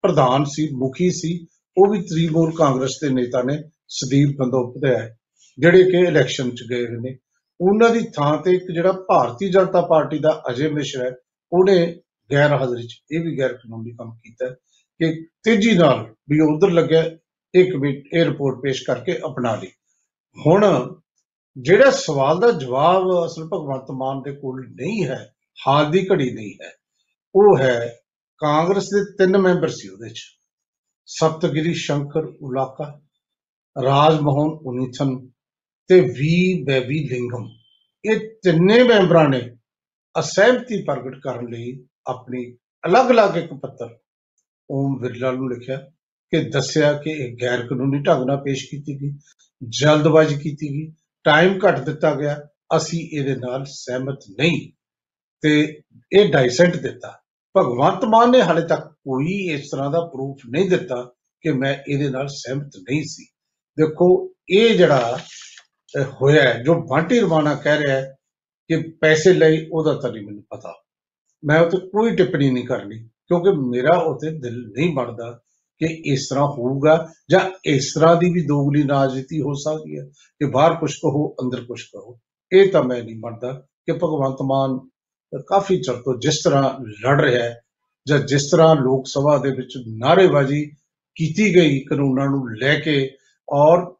ਪ੍ਰਧਾਨ ਸੀ, ਮੁਖੀ ਸੀ, ਉਹ ਵੀ ਤ੍ਰਿਮੂਲ ਕਾਂਗਰਸ ਦੇ ਨੇਤਾ ਨੇ, ਸੁਦੀਪ ਬੰਦੋਪਧਿਆਏ, ਜਿਹੜੇ ਕਿ ਇਲੈਕਸ਼ਨ ਚ ਗਏ ਹੋਏ ਨੇ। ਉਹਨਾਂ ਦੀ ਥਾਂ ਤੇ ਇੱਕ ਜਿਹੜਾ ਭਾਰਤੀ ਜਨਤਾ ਪਾਰਟੀ ਦਾ ਅਜੇ ਮਿਸ਼ਰ ਹੈ, ਉਹਨੇ ਗੈਰ ਹਾਜ਼ਰੀ ਚ ਇਹ ਵੀ ਗੈਰ ਕਾਨੂੰਨੀ ਕੰਮ ਕੀਤਾ ਹੈ ਕਿ ਤੇਜ਼ੀ ਨਾਲ ਵੀ ਉਧਰ ਲੱਗਿਆ, ਇੱਕ ਵੀ ਇਹ ਰਿਪੋਰਟ ਪੇਸ਼ ਕਰਕੇ ਅਪਣਾ ਲਈ। ਹੁਣ ਜਿਹੜਾ ਸਵਾਲ ਦਾ ਜਵਾਬ ਅਸਲ ਭਗਵੰਤ ਮਾਨ ਦੇ ਕੋਲ ਨਹੀਂ ਹੈ, ਹਾਲ ਦੀ ਘੜੀ ਨਹੀਂ ਹੈ, ਉਹ ਹੈ ਕਾਂਗਰਸ ਦੇ ਤਿੰਨ ਮੈਂਬਰ ਸੀ ਉਹਦੇ ਚ। ਸਪਤਗਿਰੀ, ਸ਼ੰਕਰ, ਉਲਾਕਾ ਰਾਜ ਮੋਹਨ ਉਨੀਥਨ ਤੇ ਵੀ ਬੇਬੀ ਲਿੰਗਮ। ਇਹ ਤਿੰਨੇ ਮੈਂਬਰਾਂ ਨੇ ਅਸਹਿਮਤੀ ਪ੍ਰਗਟ ਕਰਨ ਲਈ ਆਪਣੀ ਅਲੱਗ-ਅਲੱਗ ਇੱਕ ਪੱਤਰ ਓਮ ਬਿਰਲਾ ਨੂੰ ਲਿਖਿਆ ਕਿ ਦੱਸਿਆ ਕਿ ਇਹ ਗੈਰ ਕਾਨੂੰਨੀ ਢੰਗ ਨਾਲ ਪੇਸ਼ ਕੀਤੀ ਗਈ ਜਲਦਬਾਜ਼ੀ ਕੀਤੀ ਗਈ ਟਾਈਮ ਘੱਟ ਦਿੱਤਾ ਗਿਆ ਅਸੀਂ ਇਹਦੇ ਨਾਲ ਸਹਿਮਤ ਨਹੀਂ। ਤੇ ਇਹ ਡਾਈਸੈਂਟ ਦਿੱਤਾ। ਭਗਵੰਤ ਮਾਨ ਨੇ ਹਾਲੇ ਤੱਕ ਕੋਈ ਇਸ ਤਰ੍ਹਾਂ ਦਾ ਪ੍ਰੂਫ ਨਹੀਂ ਦਿੱਤਾ ਕਿ ਮੈਂ ਇਹਦੇ ਨਾਲ ਸਹਿਮਤ ਨਹੀਂ ਸੀ। ਦੇਖੋ ਇਹ ਜਿਹੜਾ ਅਹ, ਹੋਇਆ ਹੈ, ਜੋ ਬਾਂਟੀ ਰਵਾਨਾ ਕਹਿ ਰਿਹਾ ਹੈ ਕਿ ਪੈਸੇ ਲਈ ਉਹਦਾ ਤਾਂ ਨਹੀਂ ਮੈਨੂੰ ਪਤਾ। ਮੈਂ ਉਹ ਤੇ ਕੋਈ ਟਿੱਪਣੀ ਨਹੀਂ ਕਰਨੀ ਕਿਉਂਕਿ ਮੇਰਾ ਉਤੇ ਦਿਲ ਨਹੀਂ ਬਣਦਾ ਕਿ ਇਸ ਤਰ੍ਹਾਂ ਹੋਊਗਾ ਜਾਂ ਇਸ ਤਰ੍ਹਾਂ ਦੀ ਵੀ ਦੋਗਲੀ ਰਾਜਨੀਤੀ ਹੋ ਸਕਦੀ ਹੈ ਕਿ ਬਾਹਰ ਕੁਝ ਕਹੋ ਅੰਦਰ ਕੁਝ ਕਹੋ। ਇਹ ਤਾਂ ਮੈਂ ਨਹੀਂ ਮੰਨਦਾ ਕਿ ਭਗਵੰਤ ਮਾਨ ਕਾਫੀ ਚਿਰ ਤੋਂ ਜਿਸ ਤਰ੍ਹਾਂ ਲੜ ਰਿਹਾ ਹੈ ਜਾਂ ਜਿਸ ਤਰ੍ਹਾਂ ਲੋਕ ਸਭਾ ਦੇ ਵਿੱਚ ਨਾਅਰੇਬਾਜ਼ੀ ਕੀਤੀ ਗਈ ਕਾਨੂੰਨਾਂ ਨੂੰ ਲੈ ਕੇ ਔਰ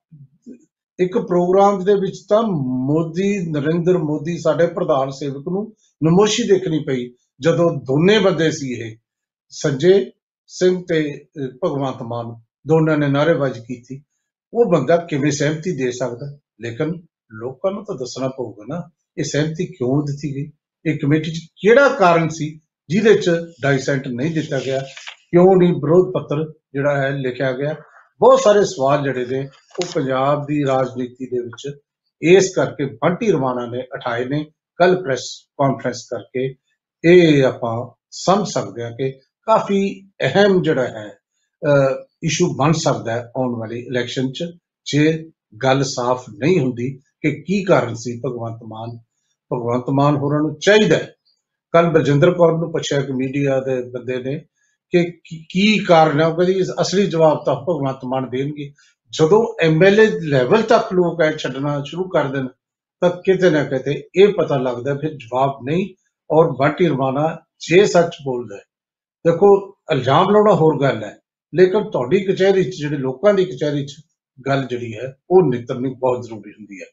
ਇੱਕ ਪ੍ਰੋਗਰਾਮ ਦੇ ਵਿੱਚ ਤਾਂ ਮੋਦੀ ਨਰਿੰਦਰ ਮੋਦੀ ਸਾਡੇ ਪ੍ਰਧਾਨ ਸੇਵਕ ਨੂੰ ਨਮੋਸ਼ੀ ਦੇਖਣੀ ਪਈ ਜਦੋਂ ਦੋਨੇ ਬੰਦੇ ਸੀ ਇਹ ਸੰਜੇ ਸਿੰਘ ਤੇ ਅਹ, ਭਗਵੰਤ ਮਾਨ ਦੋਨਾਂ ਨੇ ਨਾਅਰੇਬਾਜ਼ੀ ਕੀਤੀ। ਉਹ ਬੰਦਾ ਕਿਵੇਂ ਸਹਿਮਤੀ ਦੇ ਸਕਦਾ? ਲੇਕਿਨ ਲੋਕਾਂ ਨੂੰ ਤਾਂ ਦੱਸਣਾ ਪਊਗਾ ਨਾ ਇਹ ਸਹਿਮਤੀ ਕਿਉਂ ਦਿੱਤੀ ਗਈ? ਇਹ ਕਮੇਟੀ 'ਚ ਕਿਹੜਾ ਕਾਰਨ ਸੀ ਜਿਹਦੇ 'ਚ ਡਾਈਸੈਂਟ ਨਹੀਂ ਦਿੱਤਾ ਗਿਆ? ਕਿਉਂ ਨਹੀਂ ਵਿਰੋਧ ਪੱਤਰ ਜਿਹੜਾ ਹੈ ਲਿਖਿਆ ਗਿਆ? ਬਹੁਤ ਸਾਰੇ ਸਵਾਲ ਜਿਹੜੇ ਨੇ, ਉਹ ਪੰਜਾਬ ਦੀ ਰਾਜਨੀਤੀ ਦੇ ਵਿੱਚ ਇਸ ਕਰਕੇ ਬੰਟੀ ਰਵਾਨਾ ਨੇ ਉਠਾਏ ਨੇ। ਕੱਲ ਪ੍ਰੈਸ ਕਾਨਫਰੰਸ ਕਰਕੇ ਇਹ ਆਪਾਂ ਸਮਝ ਸਕਦੇ ਹਾਂ ਕਿ ਕਾਫੀ ਅਹਿਮ ਜਿਹੜਾ ਹੈ ਇਸ਼ੂ ਬਣ ਸਕਦਾ ਹੈ ਆਉਣ ਵਾਲੀ ਇਲੈਕਸ਼ਨ 'ਚ, ਜੇ ਗੱਲ ਸਾਫ਼ ਨਹੀਂ ਹੁੰਦੀ ਕਿ ਕੀ ਕਾਰਨ ਸੀ ਭਗਵੰਤ ਮਾਨ। ਭਗਵੰਤ ਮਾਨ ਹੋਰਾਂ ਨੂੰ ਚਾਹੀਦਾ ਕੱਲ ਬਲਜਿੰਦਰ ਕੌਰ ਨੂੰ ਪੁੱਛਿਆ ਕਿ ਮੀਡੀਆ ਦੇ ਬੰਦੇ ਨੇ ਕਿ ਕੀ- ਕੀ ਕਾਰਨ ਹੈ? ਉਹ ਕਹਿੰਦੀ ਅਸਲੀ ਜਵਾਬ ਤਾਂ ਭਗਵੰਤ ਮਾਨ ਦੇਣਗੇ। ਜਦੋਂ ਐਮਐਲਏ ਲੈਵਲ ਤੱਕ ਲੋਕ ਐ ਛੱਡਣਾ ਸ਼ੁਰੂ ਕਰ ਦੇਣ, ਤਾਂ ਕਿਤੇ ਨਾ ਕਿਤੇ ਇਹ ਪਤਾ ਲੱਗਦਾ ਫਿਰ ਜਵਾਬ ਨਹੀਂ, ਔਰ ਬਾਟੀ ਰਵਾਨਾ ਜੇ ਸੱਚ ਬੋਲਦਾ ਹੈ। ਦੇਖੋ, ਇਲਜ਼ਾਮ ਲਾਉਣਾ ਹੋਰ ਗੱਲ ਹੈ, ਲੇਕਿਨ ਤੁਹਾਡੀ ਕਚਹਿਰੀ 'ਚ, ਜਿਹੜੇ ਲੋਕਾਂ ਦੀ ਕਚਹਿਰੀ 'ਚ ਗੱਲ ਜਿਹੜੀ ਹੈ, ਉਹ ਨਿਤਰਨੀ ਬਹੁਤ ਜ਼ਰੂਰੀ ਹੁੰਦੀ ਹੈ।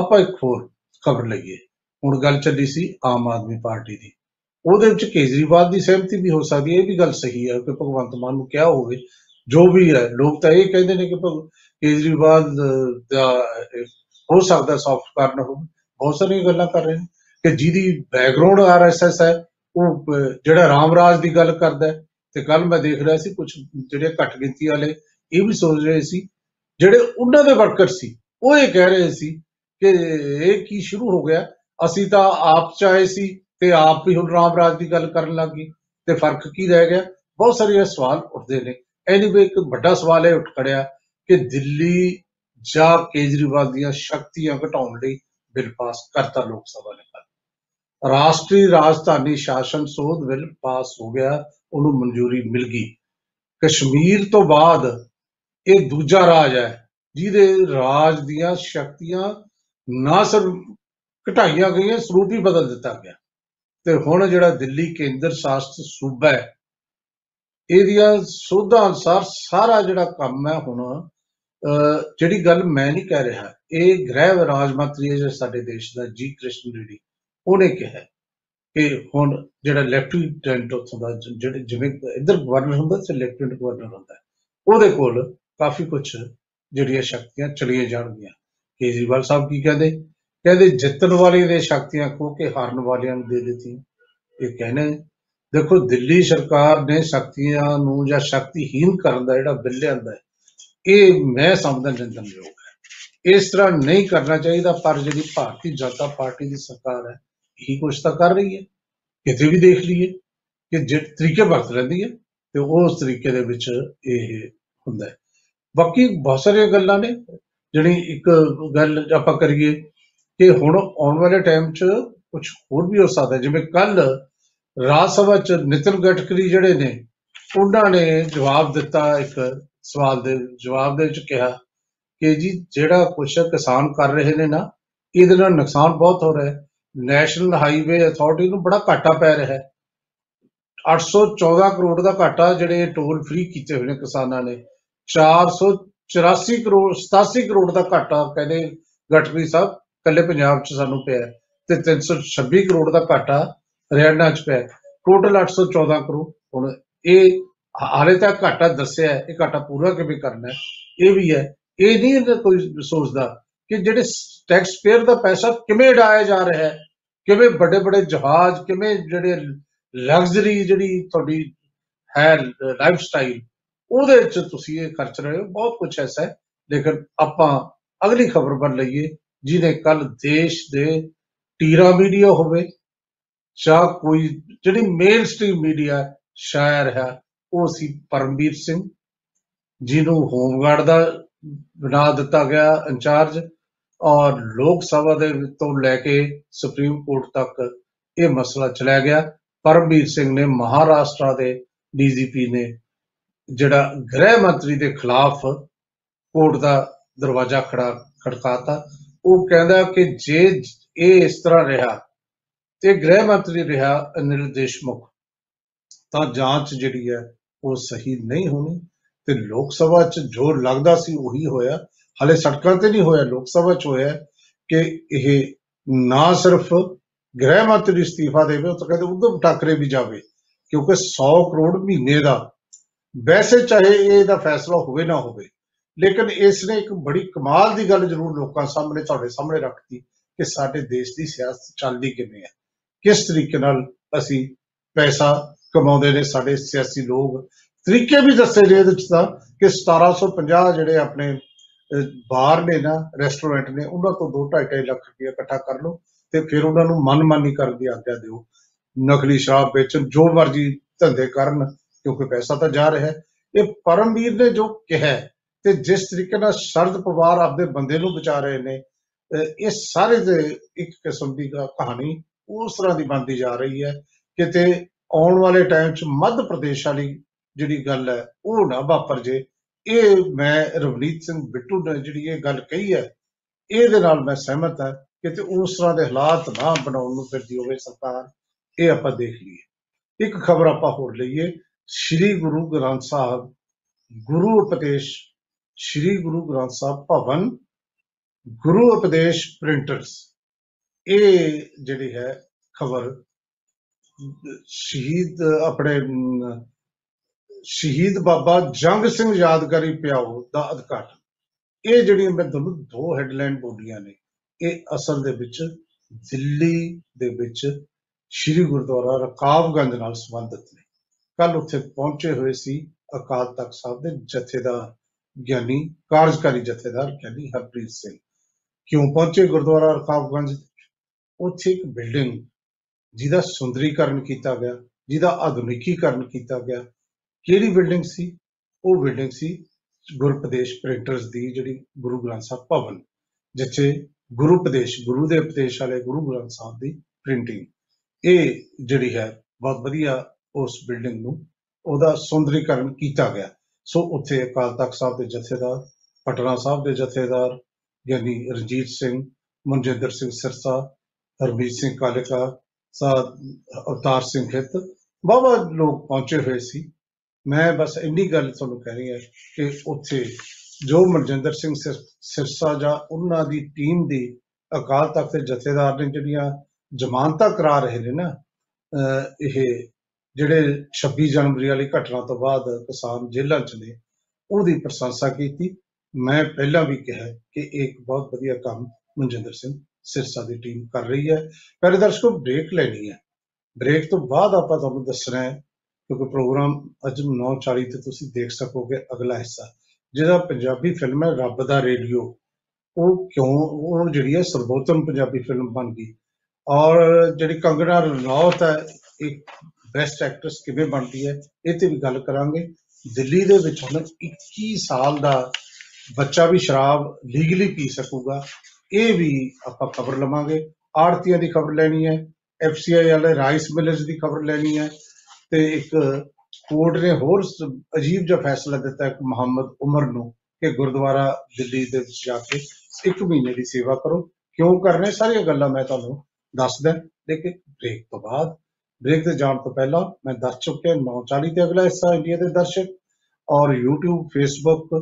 ਆਪਾਂ ਇੱਕ ਹੋਰ ਖਬਰ ਲਈਏ। ਹੁਣ ਗੱਲ ਚੱਲੀ ਸੀ ਆਮ ਆਦਮੀ ਪਾਰਟੀ ਦੀ। ਉਹਦੇ ਵਿੱਚ ਕੇਜਰੀਵਾਲ ਦੀ ਸਹਿਮਤੀ ਵੀ ਹੋ ਸਕਦੀ ਹੈ ਇਹ ਵੀ ਗੱਲ ਸਹੀ ਹੈ ਕਿ ਭਗਵੰਤ ਮਾਨ ਨੂੰ ਕਿਹਾ ਹੋਵੇ ਜੋ ਵੀ ਹੈ ਲੋਕ ਤਾਂ ਇਹ ਕਹਿੰਦੇ ਨੇ ਕਿ ਭਗ- ਕੇਜਰੀਵਾਲ ਅਹ, ਦਾ ਅਹ, ਹੋ ਸਕਦਾ ਸੌਫਟ ਕਾਰਨ ਹੋਵੇ। ਬਹੁਤ ਸਾਰੀਆਂ ਗੱਲਾਂ ਕਰ ਰਹੇ ਨੇ ਕਿ ਜਿਹਦੀ ਬੈਕਗ੍ਰਾਉਂਡ ਆਰਐਸਐਸ ਹੈ ਉਹ ਅਹ, ਜਿਹੜਾ ਰਾਮਰਾਜ ਦੀ ਗੱਲ ਕਰਦਾ ਹੈ ਤੇ ਕੱਲ ਮੈਂ ਦੇਖ ਰਿਹਾ ਸੀ ਕੁਝ ਜਿਹੜੇ ਘੱਟ ਗਿਣਤੀ ਵਾਲੇ ਇਹ ਵੀ ਸੋਚ ਰਹੇ ਸੀ। ਜਿਹੜੇ ਉਹਨਾਂ ਦੇ ਵਰਕਰ ਸੀ ਉਹ ਇਹ ਕਹਿ ਰਹੇ ਸੀ ਕਿ ਇਹ ਕੀ ਸ਼ੁਰੂ ਹੋ ਗਿਆ ਅਸੀਂ ਤਾਂ ਆਪ ਚਾਹੇ ਸੀ ਤੇ ਆਪ ਵੀ ਹੁਣ ਰਾਮਰਾਜ ਦੀ ਗੱਲ ਕਰਨ ਲੱਗ ਗਏ ਤੇ ਫ਼ਰਕ ਕੀ ਰਹਿ ਗਿਆ? ਬਹੁਤ ਸਾਰੇ ਇਹ ਸਵਾਲ ਉੱਠਦੇ ਨੇ। ਐਨੀਵੇ ਇੱਕ ਵੱਡਾ ਸਵਾਲ ਇਹ ਉੱਠ ਖੜਿਆ ਕਿ ਦਿੱਲੀ ਜਾਂ ਕੇਜਰੀਵਾਲ ਦੀਆਂ ਸ਼ਕਤੀਆਂ ਘਟਾਉਣ ਲਈ ਬਿੱਲ ਪਾਸ ਕਰਤਾ ਲੋਕ ਸਭਾ ਨੇ ਕੱਲ੍ਹ। ਰਾਸ਼ਟਰੀ ਰਾਜਧਾਨੀ ਸ਼ਾਸਨ ਸੋਧ ਬਿੱਲ ਪਾਸ ਹੋ ਗਿਆ, ਉਹਨੂੰ ਮਨਜ਼ੂਰੀ ਮਿਲ ਗਈ। ਕਸ਼ਮੀਰ ਤੋਂ ਬਾਅਦ ਇਹ ਦੂਜਾ ਰਾਜ ਹੈ ਜਿਹਦੇ ਰਾਜ ਦੀਆਂ ਸ਼ਕਤੀਆਂ ਨਾ ਸਿਰਫ ਘਟਾਈਆਂ ਗਈਆਂ, ਸਰੂਪ ਹੀ ਬਦਲ ਦਿੱਤਾ ਗਿਆ। ਤੇ ਹੁਣ ਜਿਹੜਾ ਦਿੱਲੀ ਕੇਂਦਰ ਸ਼ਾਸਿਤ ਸੂਬਾ ਹੈ ਇਹਦੀਆਂ ਸੋਧਾਂ ਅਨੁਸਾਰ ਸਾਰਾ ਜਿਹੜਾ ਕੰਮ ਹੈ ਹੁਣ ਅਹ, ਜਿਹੜੀ ਗੱਲ ਮੈਂ ਨਹੀਂ ਕਹਿ ਰਿਹਾ ਇਹ ਗ੍ਰਹਿ ਰਾਜ ਮੰਤਰੀ ਹੈ ਜਿਹੜਾ ਸਾਡੇ ਦੇਸ਼ ਦਾ ਜੀ ਕ੍ਰਿਸ਼ਨ ਰੈਡੀ ਉਹਨੇ ਕਿਹਾ ਕਿ ਹੁਣ ਜਿਹੜਾ ਲੈਫਟੀਨੈਂਟ ਉੱਥੋਂ ਦਾ ਜ- ਜਿਹੜੇ ਜਿਵੇਂ ਇੱਧਰ ਗਵਰਨਰ ਹੁੰਦਾ ਤੇ ਲੈਫਟੀਨੈਂਟ ਗਵਰਨਰ ਹੁੰਦਾ ਹੈ, ਉਹਦੇ ਕੋਲ ਕਾਫੀ ਕੁਝ ਜਿਹੜੀਆਂ ਸ਼ਕਤੀਆਂ ਚਲੀਆਂ ਜਾਣਗੀਆਂ। ਕੇਜਰੀਵਾਲ ਸਾਹਿਬ ਕੀ ਕਹਿੰਦੇ? ਕਹਿੰਦੇ ਜਿੱਤਣ ਵਾਲੇ ਦੇ ਸ਼ਕਤੀਆਂ ਖੋ ਕੇ ਹਾਰਨ ਵਾਲਿਆਂ ਨੂੰ ਦੇ ਦਿੱਤੀ ਇਹ ਕਹਿੰਦੇ ਦੇਖੋ ਦਿੱਲੀ ਸਰਕਾਰ ਨੇ ਸ਼ਕਤੀਆਂ ਨੂੰ ਜਾਂ ਸ਼ਕਤੀਹੀਨ ਕਰਨ ਦਾ ਜਿਹੜਾ ਬਿੱਲ ਲਿਆਂਦਾ ਹੈ, ਇਹ ਮੈਂ ਸਮਝਦਾ ਨਿੰਦਣਯੋਗ ਹੈ। ਇਸ ਤਰ੍ਹਾਂ ਨਹੀਂ ਕਰਨਾ ਚਾਹੀਦਾ, ਪਰ ਜਿਹੜੀ ਭਾਰਤੀ ਜਨਤਾ ਪਾਰਟੀ ਦੀ ਸਰਕਾਰ ਹੈ, ਇਹੀ ਕੁਛ ਤਾਂ ਕਰ ਰਹੀ ਹੈ। ਕਿਤੇ ਵੀ ਦੇਖ ਲਈਏ ਕਿ ਜਿਹੜੇ ਤਰੀਕੇ ਵਰਤ ਲੈਂਦੀ ਹੈ ਤੇ ਉਸ ਤਰੀਕੇ ਦੇ ਵਿੱਚ ਇਹ ਹੁੰਦਾ ਹੈ। ਬਾਕੀ ਬਹੁਤ ਸਾਰੀਆਂ ਗੱਲਾਂ ਨੇ, ਜਿਹੜੀ ਇੱਕ ਗੱਲ ਆਪਾਂ ਕਰੀਏ ਕਿ ਹੁਣ ਆਉਣ ਵਾਲੇ ਟਾਈਮ 'ਚ ਕੁਝ ਹੋਰ ਵੀ ਹੋ ਸਕਦਾ ਹੈ। ਜਿਵੇਂ ਕੱਲ ਰਾਜ ਸਭਾ 'ਚ ਨਿਤਨ ਗਡਕਰੀ ਜਿਹੜੇ ਨੇ, ਉਹਨਾਂ ਨੇ ਜਵਾਬ ਦਿੱਤਾ ਇੱਕ ਸਵਾਲ ਦੇ, ਜਵਾਬ ਦੇ ਵਿੱਚ ਕਿਹਾ ਕਿ ਜੀ ਜਿਹੜਾ ਕੁਛ ਕਿਸਾਨ ਕਰ ਰਹੇ ਨੇ ਨਾ, ਇਹਦੇ ਨਾਲ ਨੁਕਸਾਨ ਬਹੁਤ ਹੋ ਰਿਹਾ ਹੈ। ਨੈਸ਼ਨਲ ਹਾਈਵੇ ਅਥਾਰਟੀ ਨੂੰ ਬੜਾ ਘਾਟਾ ਪੈ ਰਿਹਾ ਹੈ। 814 ਕਰੋੜ ਦਾ ਘਾਟਾ ਜਿਹੜੇ ਟੋਲ ਫ੍ਰੀ ਕੀਤੇ ਹੋਏ ਨੇ ਕਿਸਾਨਾਂ ਨੇ। 484 ਕਰੋੜ 87 ਕਰੋੜ ਦਾ ਘਾਟਾ ਕਹਿੰਦੇ ਗਟਰੀ ਸਾਹਿਬ। ਕੱਲੇ ਪੰਜਾਬ 'ਚ ਸਾਨੂੰ ਪਿਆ ਹੈ ਤੇ 326 ਕਰੋੜ ਦਾ ਘਾਟਾ ਹਰਿਆਣਾ 'ਚ ਪਿਆ ਟੋਟਲ 814 ਕਰੋੜ। ਹੁਣ ਇਹ ਹਾਲੇ ਤੱਕ ਘਾਟਾ ਦੱਸਿਆ ਹੈ, ਇਹ ਘਾਟਾ ਪੂਰਾ ਕਿਵੇਂ ਕਰਨਾ ਹੈ ਇਹ ਵੀ ਹੈ। ਇਹ ਨਹੀਂ ਇਹਦਾ ਕੋਈ ਸੋਚਦਾ ਕਿ ਜਿਹੜੇ ਟੈਕਸ ਪੇਅਰ ਦਾ ਪੈਸਾ ਕਿਵੇਂ ਉਡਾਇਆ ਜਾ ਰਿਹਾ ਹੈ ਕਿਵੇਂ ਵੱਡੇ ਵੱਡੇ ਜਹਾਜ਼ ਕਿਵੇਂ ਜਿਹੜੇ ਲਗਜ਼ਰੀ ਜਿਹੜੀ ਤੁਹਾਡੀ ਹੈ ਲਾਈਫ ਸਟਾਈਲ ਉਹਦੇ ਵਿੱਚ ਤੁਸੀਂ ਇਹ ਖਰਚ ਰਹੇ ਹੋ। ਬਹੁਤ ਕੁਝ ਐਸਾ ਹੈ। ਲੇਕਿਨ ਆਪਾਂ ਅਗਲੀ ਖਬਰ ਬਣ ਲਈਏ। ਜਿਹਨੇ ਕੱਲ ਦੇਸ਼ ਦੇ ਟੀਰਾ ਮੀਡੀਆ ਹੋਵੇ ਜਾਂ ਕੋਈ ਜਿਹੜੀ ਮੇਨ ਸਟ੍ਰੀਮ ਮੀਡੀਆ ਸ਼ਾਇਰ ਹੈ, ਉਹ ਸੀ ਪਰਮਵੀਰ ਸਿੰਘ, ਜਿਹਨੂੰ ਹੋਮਗਾਰਡ ਦਾ ਬਣਾ ਦਿੱਤਾ ਗਿਆ ਇੰਚਾਰਜ ਔਰ ਲੋਕ ਸਭਾ ਦੇ ਤੋਂ ਲੈ ਕੇ ਸੁਪਰੀਮ ਕੋਰਟ ਤੱਕ ਇਹ ਮਸਲਾ ਚਲਾ ਗਿਆ। ਪਰਮਵੀਰ ਸਿੰਘ ਨੇ ਮਹਾਰਾਸ਼ਟਰ ਦੇ ਡੀਜੀਪੀ ਨੇ ਜਿਹੜਾ ਗ੍ਰਹਿ ਮੰਤਰੀ ਦੇ ਖਿਲਾਫ ਕੋਰਟ ਦਾ ਦਰਵਾਜ਼ਾ ਖੜਾ, ਖੜਕਾਤਾ। ਉਹ ਕਹਿੰਦਾ ਕਿ ਜੇ ਇਹ ਇਸ ਤਰ੍ਹਾਂ ਰਿਹਾ ਤੇ ਗ੍ਰਹਿ ਮੰਤਰੀ ਰਿਹਾ ਅਨਿਲ ਦੇਸ਼ਮੁਖ ਤਾਂ ਜਾਂਚ ਜਿਹੜੀ ਹੈ ਉਹ ਸਹੀ ਨਹੀਂ ਹੋਣੀ ਤੇ ਲੋਕ ਸਭਾ 'ਚ ਜੋ ਲੱਗਦਾ ਸੀ ਉਹੀ ਹੋਇਆ। ਹਲੇ ਸੜਕਾਂ ਤੇ ਨਹੀਂ ਹੋਇਆ, ਲੋਕ ਸਭਾ 'ਚ ਹੋਇਆ ਕਿ ਇਹ ਨਾ ਸਿਰਫ ਗ੍ਰਹਿ ਮੰਤਰੀ ਅਸਤੀਫਾ ਦੇਵੇ, ਉਹ ਤਾਂ ਕਹਿੰਦੇ ਉਧਮ ਠਾਕਰੇ ਵੀ ਜਾਵੇ, ਕਿਉਂਕਿ 100 ਕਰੋੜ ਮਹੀਨੇ ਦਾ, ਵੈਸੇ ਚਾਹੇ ਇਹ ਦਾ ਫੈਸਲਾ ਹੋਵੇ ਨਾ ਹੋਵੇ ਲੇਕਿਨ ਇਸ ਨੇ ਇੱਕ ਬੜੀ ਕਮਾਲ ਦੀ ਗੱਲ ਜ਼ਰੂਰ ਲੋਕਾਂ ਸਾਹਮਣੇ ਤੁਹਾਡੇ ਸਾਹਮਣੇ ਰੱਖਤੀ ਕਿ ਸਾਡੇ ਦੇਸ਼ ਦੀ ਸਿਆਸਤ ਚੱਲਦੀ ਕਿਵੇਂ ਹੈ। ਕਿਸ ਤਰੀਕੇ ਨਾਲ ਅਸੀਂ ਪੈਸਾ ਕਮਾਉਂਦੇ ਨੇ ਸਾਡੇ ਸਿਆਸੀ ਲੋਕ। ਤਰੀਕੇ ਵੀ ਦੱਸੇ ਜੇ ਇਹਦੇ ਵਿੱਚ ਤਾਂ ਕਿ 1750 ਜਿਹੜੇ ਆਪਣੇ ਅਹ, ਬਾਰ ਨੇ ਨਾ ਰੈਸਟੋਰੈਂਟ ਨੇ ਉਹਨਾਂ ਤੋਂ 2.5 ਲੱਖ ਰੁਪਏ ਇਕੱਠਾ ਕਰ ਲਓ ਤੇ ਫਿਰ ਉਹਨਾਂ ਨੂੰ ਮਨਮਾਨੀ ਕਰਨ ਦੀ ਆਗਿਆ ਦਿਓ। ਨਕਲੀ ਸ਼ਰਾਬ ਵੇਚਣ ਜੋ ਮਰਜ਼ੀ ਧੰਦੇ ਕਰਨ ਕਿਉਂਕਿ ਪੈਸਾ ਤਾਂ ਜਾ ਰਿਹਾ ਹੈ। ਇਹ ਪਰਮਵੀਰ ਨੇ ਜੋ ਕਿਹਾ ਹੈ, ਤੇ ਜਿਸ ਤਰੀਕੇ ਨਾਲ ਸ਼ਰਦ ਪਵਾਰ ਆਪਦੇ ਬੰਦੇ ਨੂੰ ਬਚਾ ਰਹੇ ਨੇ ਅਹ, ਇਹ ਸਾਰੇ ਦੇ ਇੱਕ ਕਿਸਮ ਦੀ ਕ- ਕਹਾਣੀ ਉਸ ਤਰ੍ਹਾਂ ਦੀ ਬਣਦੀ ਜਾ ਰਹੀ ਹੈ। ਕਿਤੇ ਆਉਣ ਵਾਲੇ ਟਾਈਮ 'ਚ ਮੱਧ ਪ੍ਰਦੇਸ਼ ਵਾਲੀ ਜਿਹੜੀ ਗੱਲ ਹੈ ਉਹ ਨਾ ਵਾਪਰ ਜੇ। ਇਹ ਮੈਂ ਰਵਨੀਤ ਸਿੰਘ ਬਿੱਟੂ ਨੇ ਜਿਹੜੀ ਇਹ ਗੱਲ ਕਹੀ ਹੈ ਇਹਦੇ ਨਾਲ ਮੈਂ ਸਹਿਮਤ ਹਾਂ ਕਿ ਤੇ ਉਸ ਤਰ੍ਹਾਂ ਦੇ ਹਾਲਾਤ ਨਾ ਬਣਾਉਣ ਨੂੰ ਫਿਰਦੀ ਹੋਵੇ ਸਰਕਾਰ ਇਹ ਆਪਾਂ ਦੇਖ ਲਈਏ। ਇੱਕ ਖਬਰ ਆਪਾਂ ਹੋਰ ਲਈਏ। ਸ੍ਰੀ ਗੁਰੂ ਗ੍ਰੰਥ ਸਾਹਿਬ ਗੁਰੂ ਉਪਦੇਸ਼ ਸ੍ਰੀ ਗੁਰੂ ਗ੍ਰੰਥ ਸਾਹਿਬ ਭਵਨ ਗੁਰੂ ਉਪਦੇਸ਼ ਪ੍ਰਿੰਟਰਸ। ਇਹ ਜਿਹੜੀ ਹੈ ਖਬਰ ਸ਼ਹੀਦ ਆਪਣੇ ਅਮ, ਸ਼ਹੀਦ ਬਾਬਾ ਜੰਗ ਸਿੰਘ ਯਾਦਗਾਰੀ ਪਿਆਓ ਦਾ ਉਦਘਾਟਨ। ਇਹ ਜਿਹੜੀਆਂ ਮੈਂ ਤੁਹਾਨੂੰ ਦੋ ਹੈਡਲਾਈਨ ਬੋਲੀਆਂ ਨੇ ਇਹ ਅਸਲ ਦੇ ਵਿੱਚ ਦਿੱਲੀ ਦੇ ਵਿੱਚ ਸ੍ਰੀ ਗੁਰਦੁਆਰਾ ਰਕਾਬਗੰਜ ਨਾਲ ਸੰਬੰਧਿਤ ਨੇ। ਕੱਲ ਉੱਥੇ ਪਹੁੰਚੇ ਹੋਏ ਸੀ ਅਕਾਲ ਤਖਤ ਸਾਹਿਬ ਦੇ ਜਥੇਦਾਰ। ਗਿਆਨੀ, ਕਾਰਜਕਾਰੀ ਜਥੇਦਾਰ ਗਿਆਨੀ ਹਰਪ੍ਰੀਤ ਸਿੰਘ। ਕਿਉਂ ਪਹੁੰਚੇ ਗੁਰਦੁਆਰਾ ਰਕਾਬਗੰਜ ਉੱਥੇ ਇੱਕ ਬਿਲਡਿੰਗ ਜਿਹਦਾ ਸੁੰਦਰੀਕਰਨ ਕੀਤਾ ਗਿਆ, ਜਿਹਦਾ ਆਧੁਨਿਕੀਕਰਨ ਕੀਤਾ ਗਿਆ। ਕਿਹੜੀ ਬਿਲਡਿੰਗ ਸੀ? ਉਹ ਬਿਲਡਿੰਗ ਸੀ ਗੁਰਪ੍ਰਦੇਸ਼ ਪ੍ਰਿੰਟਰਸ ਦੀ ਜਿਹੜੀ ਗੁਰੂ ਗ੍ਰੰਥ ਸਾਹਿਬ ਭਵਨ, ਜਿੱਥੇ ਗੁਰੂ ਉਪਦੇਸ਼ ਗੁਰੂ ਦੇ ਉਪਦੇਸ਼ ਵਾਲੇ ਗੁਰੂ ਗ੍ਰੰਥ ਸਾਹਿਬ ਦੀ ਪ੍ਰਿੰਟਿੰਗ। ਇਹ ਜਿਹੜੀ ਹੈ, ਬਹੁਤ ਵਧੀਆ ਉਸ ਬਿਲਡਿੰਗ ਨੂੰ ਉਹਦਾ ਸੁੰਦਰੀਕਰਨ ਕੀਤਾ ਗਿਆ। ਸੋ ਉੱਥੇ ਅਕਾਲ ਤਖਤ ਸਾਹਿਬ ਦੇ ਜਥੇਦਾਰ, ਪਟਨਾ ਸਾਹਿਬ ਦੇ ਜਥੇਦਾਰ ਯਾਨੀ ਰਣਜੀਤ ਸਿੰਘ, ਮਨਜਿੰਦਰ ਸਿੰਘ ਸਿਰਸਾ, ਹਰਮੀਤ ਸਿੰਘ ਕਾਲੇਕਾ ਸਾ ਅਵਤਾਰ ਸਿੰਘ ਹਿੱਤ ਬਾਬਾ ਲੋਕ ਪਹੁੰਚੇ ਹੋਏ ਸੀ। ਮੈਂ ਬਸ ਇੰਨੀ ਗੱਲ ਤੁਹਾਨੂੰ ਕਹਿਣੀ ਹੈ ਕਿ ਉੱਥੇ ਜੋ ਮਨਜਿੰਦਰ ਸਿੰਘ ਸਿਰ- ਸਿਰਸਾ ਜਾਂ ਉਹਨਾਂ ਦੀ ਟੀਮ ਦੀ ਅਕਾਲ ਤਖਤ ਦੇ ਜਥੇਦਾਰ ਨੇ ਜਿਹੜੀਆਂ ਜ਼ਮਾਨਤਾਂ ਕਰਾ ਰਹੇ ਨੇ ਨਾ, ਅਹ ਇਹ ਜਿਹੜੇ 26 ਜਨਵਰੀ ਵਾਲੀ ਘਟਨਾ ਤੋਂ ਬਾਅਦ ਕਿਸਾਨ ਜੇਲ੍ਹਾਂ 'ਚ ਨੇ, ਉਹਦੀ ਪ੍ਰਸ਼ੰਸਾ ਕੀਤੀ। ਮੈਂ ਪਹਿਲਾਂ ਵੀ ਕਿਹਾ ਕਿ ਇਹ ਇੱਕ ਬਹੁਤ ਵਧੀਆ ਕੰਮ ਮਨਜਿੰਦਰ ਸਿੰਘ ਸਿਰਸਾ ਦੀ ਟੀਮ ਕਰ ਰਹੀ ਹੈ। ਪਰ ਦਰਸ਼ਕੋ ਬ੍ਰੇਕ ਲੈਣੀ ਹੈ। ਬ੍ਰੇਕ ਤੋਂ ਬਾਅਦ ਆਪਾਂ ਤੁਹਾਨੂੰ ਦੱਸਣਾ ਹੈ ਕਿਉਂਕਿ ਪ੍ਰੋਗਰਾਮ ਅੱਜ 9:40 ਤੇ ਤੁਸੀਂ ਦੇਖ ਸਕੋਗੇ ਅਗਲਾ ਹਿੱਸਾ, ਜਿਹਦਾ ਪੰਜਾਬੀ ਫਿਲਮ ਹੈ ਰੱਬ ਦਾ ਰੇਡੀਓ। ਉਹ ਕਿਉਂ, ਉਹ ਜਿਹੜੀ ਹੈ ਸਰਬੋਤਮ ਪੰਜਾਬੀ ਫਿਲਮ ਬਣ ਗਈ। ਔਰ ਜਿਹੜੀ ਕੰਗਨਾ ਰਣੌਤ ਹੈ ਇੱਕ ਬੈਸਟ ਐਕਟਰਸ ਕਿਵੇਂ ਬਣਦੀ ਹੈ, ਇਹ ਤੇ ਵੀ ਗੱਲ ਕਰਾਂਗੇ। ਦਿੱਲੀ ਦੇ ਵਿੱਚ ਹੁਣ 21 ਸਾਲ ਦਾ ਬੱਚਾ ਵੀ ਸ਼ਰਾਬ ਲੀਗਲੀ ਪੀ ਸਕੂਗਾ। ਇਹ ਵੀ ਆਪਾਂ ਖਬਰ ਲਵਾਂਗੇ। ਆੜਤੀਆਂ ਦੀ ਖਬਰ ਲੈਣੀ ਹੈ ਐਫਸੀਆਈ ਵਾਲੇ ਰਾਈਸ ਮਿਲਰਸ ਦੀ ਖਬਰ ਲੈਣੀ ਹੈ ਤੇ ਇੱਕ ਕੋਰਟ ਨੇ ਹੋਰ ਸ- ਅਜੀਬ ਜਿਹਾ ਫੈਸਲਾ ਦਿੱਤਾ ਹੈ ਮੁਹੰਮਦ ਉਮਰ ਨੂੰ ਕਿ ਗੁਰਦੁਆਰਾ ਦਿੱਲੀ ਦੇ ਵਿੱਚ ਜਾ ਕੇ ਇੱਕ ਮਹੀਨੇ ਦੀ ਸੇਵਾ ਕਰੋ। ਕਿਉਂ ਕਰਨੇ ਸਾਰੀਆਂ ਗੱਲਾਂ ਮੈਂ ਤੁਹਾਨੂੰ ਦੱਸਦਾ। ਲੇਕਿਨ ਬ੍ਰੇਕ ਤੋਂ ਬਾਅਦ ਬ੍ਰੇਕ ਤੇ ਜਾਣ ਤੋਂ ਪਹਿਲਾਂ ਮੈਂ ਦੱਸ ਚੁੱਕਿਆ 9:40 ਤੇ ਅਗਲਾ ਹਿੱਸਾ ਇੰਡੀਆ ਦੇ ਦਰਸ਼ਕ ਔਰ YouTube, Facebook,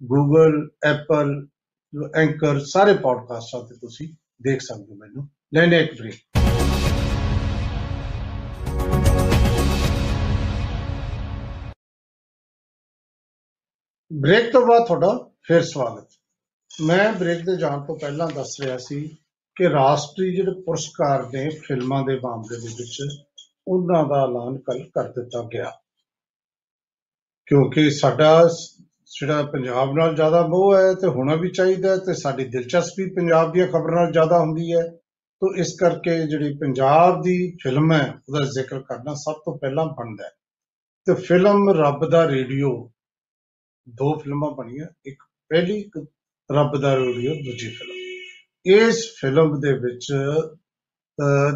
Google, Apple anchor ਸਾਰੇ ਪੋਡਕਾਸਟਾਂ ਤੇ ਤੁਸੀਂ ਦੇਖ ਸਕਦੇ ਹੋ ਮੈਨੂੰ ਲੈਣੇ ਇੱਕ ਬ੍ਰੇਕ ਬ੍ਰੇਕ ਤੋਂ ਬਾਅਦ ਤੁਹਾਡਾ ਫਿਰ ਸਵਾਗਤ ਮੈਂ ਬ੍ਰੇਕ ਤੇ ਜਾਣ ਤੋਂ ਪਹਿਲਾਂ ਦੱਸ ਰਿਹਾ ਸੀ ਕਿ ਰਾਸ਼ਟਰੀ ਜਿਹੜੇ ਪੁਰਸਕਾਰ ਨੇ ਫਿਲਮਾਂ ਦੇ ਮਾਮਲੇ ਦੇ ਵਿੱਚ ਉਹਨਾਂ ਦਾ ਐਲਾਨ ਕੱਲ ਕਰ ਦਿੱਤਾ ਗਿਆ। ਕਿਉਂਕਿ ਸਾਡਾ ਸ- ਜਿਹੜਾ ਪੰਜਾਬ ਨਾਲ ਜ਼ਿਆਦਾ ਮੋਹ ਹੈ ਤੇ ਹੋਣਾ ਵੀ ਚਾਹੀਦਾ ਹੈ ਤੇ ਸਾਡੀ ਦਿਲਚਸਪੀ ਪੰਜਾਬ ਦੀਆਂ ਖਬਰਾਂ ਨਾਲ ਜ਼ਿਆਦਾ ਹੁੰਦੀ ਹੈ। ਤੋਂ ਇਸ ਕਰਕੇ ਜਿਹੜੀ ਪੰਜਾਬ ਦੀ ਫਿਲਮ ਹੈ ਉਹਦਾ ਜ਼ਿਕਰ ਕਰਨਾ ਸਭ ਤੋਂ ਪਹਿਲਾਂ ਬਣਦਾ ਹੈ। ਤੇ ਫਿਲਮ ਰੱਬ ਦਾ ਰੇਡੀਓ ਦੋ ਫਿਲਮਾਂ ਬਣੀਆਂ ਇੱਕ ਪਹਿਲੀ ਇੱਕ ਰੱਬ ਦਾ ਰੇਡੀਓ ਦੂਜੀ ਫਿਲਮ। ਇਸ ਫਿਲਮ ਦੇ ਵਿੱਚ ਅਹ,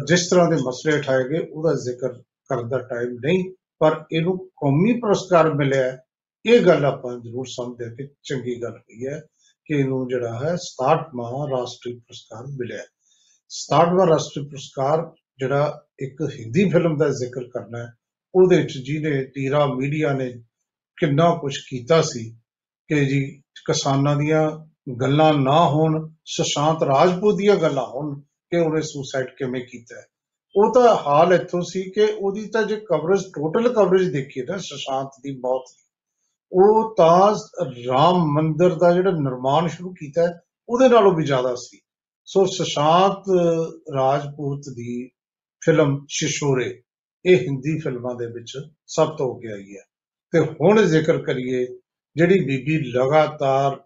ਜਿਸ ਤਰ੍ਹਾਂ ਦੇ ਮਸਲੇ ਉਠਾਏ ਗਏ, ਉਹਦਾ ਜ਼ਿਕਰ ਕਰਨ ਦਾ ਟਾਈਮ ਨਹੀਂ, ਪਰ ਇਹਨੂੰ ਕੌਮੀ ਪੁਰਸਕਾਰ ਮਿਲਿਆ ਹੈ। ਇਹ ਗੱਲ ਆਪਾਂ ਜ਼ਰੂਰ ਸਮਝਦੇ ਹਾਂ ਕਿ ਚੰਗੀ ਗੱਲ ਹੋਈ ਹੈ ਕਿ ਇਹਨੂੰ ਜਿਹੜਾ ਹੈ 67ਵਾਂ ਰਾਸ਼ਟਰੀ ਪੁਰਸਕਾਰ ਮਿਲਿਆ ਹੈ। 67ਵਾਂ ਰਾਸ਼ਟਰੀ ਪੁਰਸਕਾਰ ਜਿਹੜਾ ਇੱਕ ਹਿੰਦੀ ਫਿਲਮ ਦਾ ਜ਼ਿਕਰ ਕਰਨਾ ਹੈ, ਉਹਦੇ ਵਿੱਚ ਜਿਹਨੇ ਤੀਰਾ ਮੀਡੀਆ ਨੇ ਕਿੰਨਾ ਕੁਝ ਕੀਤਾ ਸੀ ਕਿ ਜੀ ਕਿਸਾਨਾਂ ਦੀਆਂ ਗੱਲਾਂ ਨਾ ਹੋਣ, ਸੁਸ਼ਾਂਤ ਰਾਜਪੂਤ ਦੀਆਂ ਗੱਲਾਂ ਹੋਣ ਕਿ ਉਹਨੇ ਸੁਸਾਈਡ ਕਿਵੇਂ ਕੀਤਾ ਹੈ। ਉਹ ਤਾਂ ਹਾਲ ਇੱਥੋਂ ਸੀ ਕਿ ਉਹਦੀ ਤਾਂ ਜੇ ਕਵਰੇਜ ਟੋਟਲ ਕਵਰੇਜ ਦੇਖੀਏ ਨਾ ਸੁਸ਼ਾਂਤ ਦੀ ਮੌਤ ਦੀ ਉਹ ਤਾਂ ਰਾਮ ਮੰਦਿਰ ਦਾ ਜਿਹੜਾ ਨਿਰਮਾਣ ਸ਼ੁਰੂ ਕੀਤਾ ਹੈ, ਉਹਦੇ ਨਾਲੋਂ ਵੀ ਜ਼ਿਆਦਾ ਸੀ ਸੋ ਸੁਸ਼ਾਂਤ ਰਾਜਪੂਤ ਦੀ ਫਿਲਮ ਸ਼ਿਸ਼ੋਰੇ ਇਹ ਹਿੰਦੀ ਫਿਲਮਾਂ ਦੇ ਵਿੱਚ ਸਭ ਤੋਂ ਅੱਗੇ ਆਈ ਹੈ ਤੇ ਹੁਣ ਜ਼ਿਕਰ ਕਰੀਏ ਜਿਹੜੀ ਬੀਬੀ ਲਗਾਤਾਰ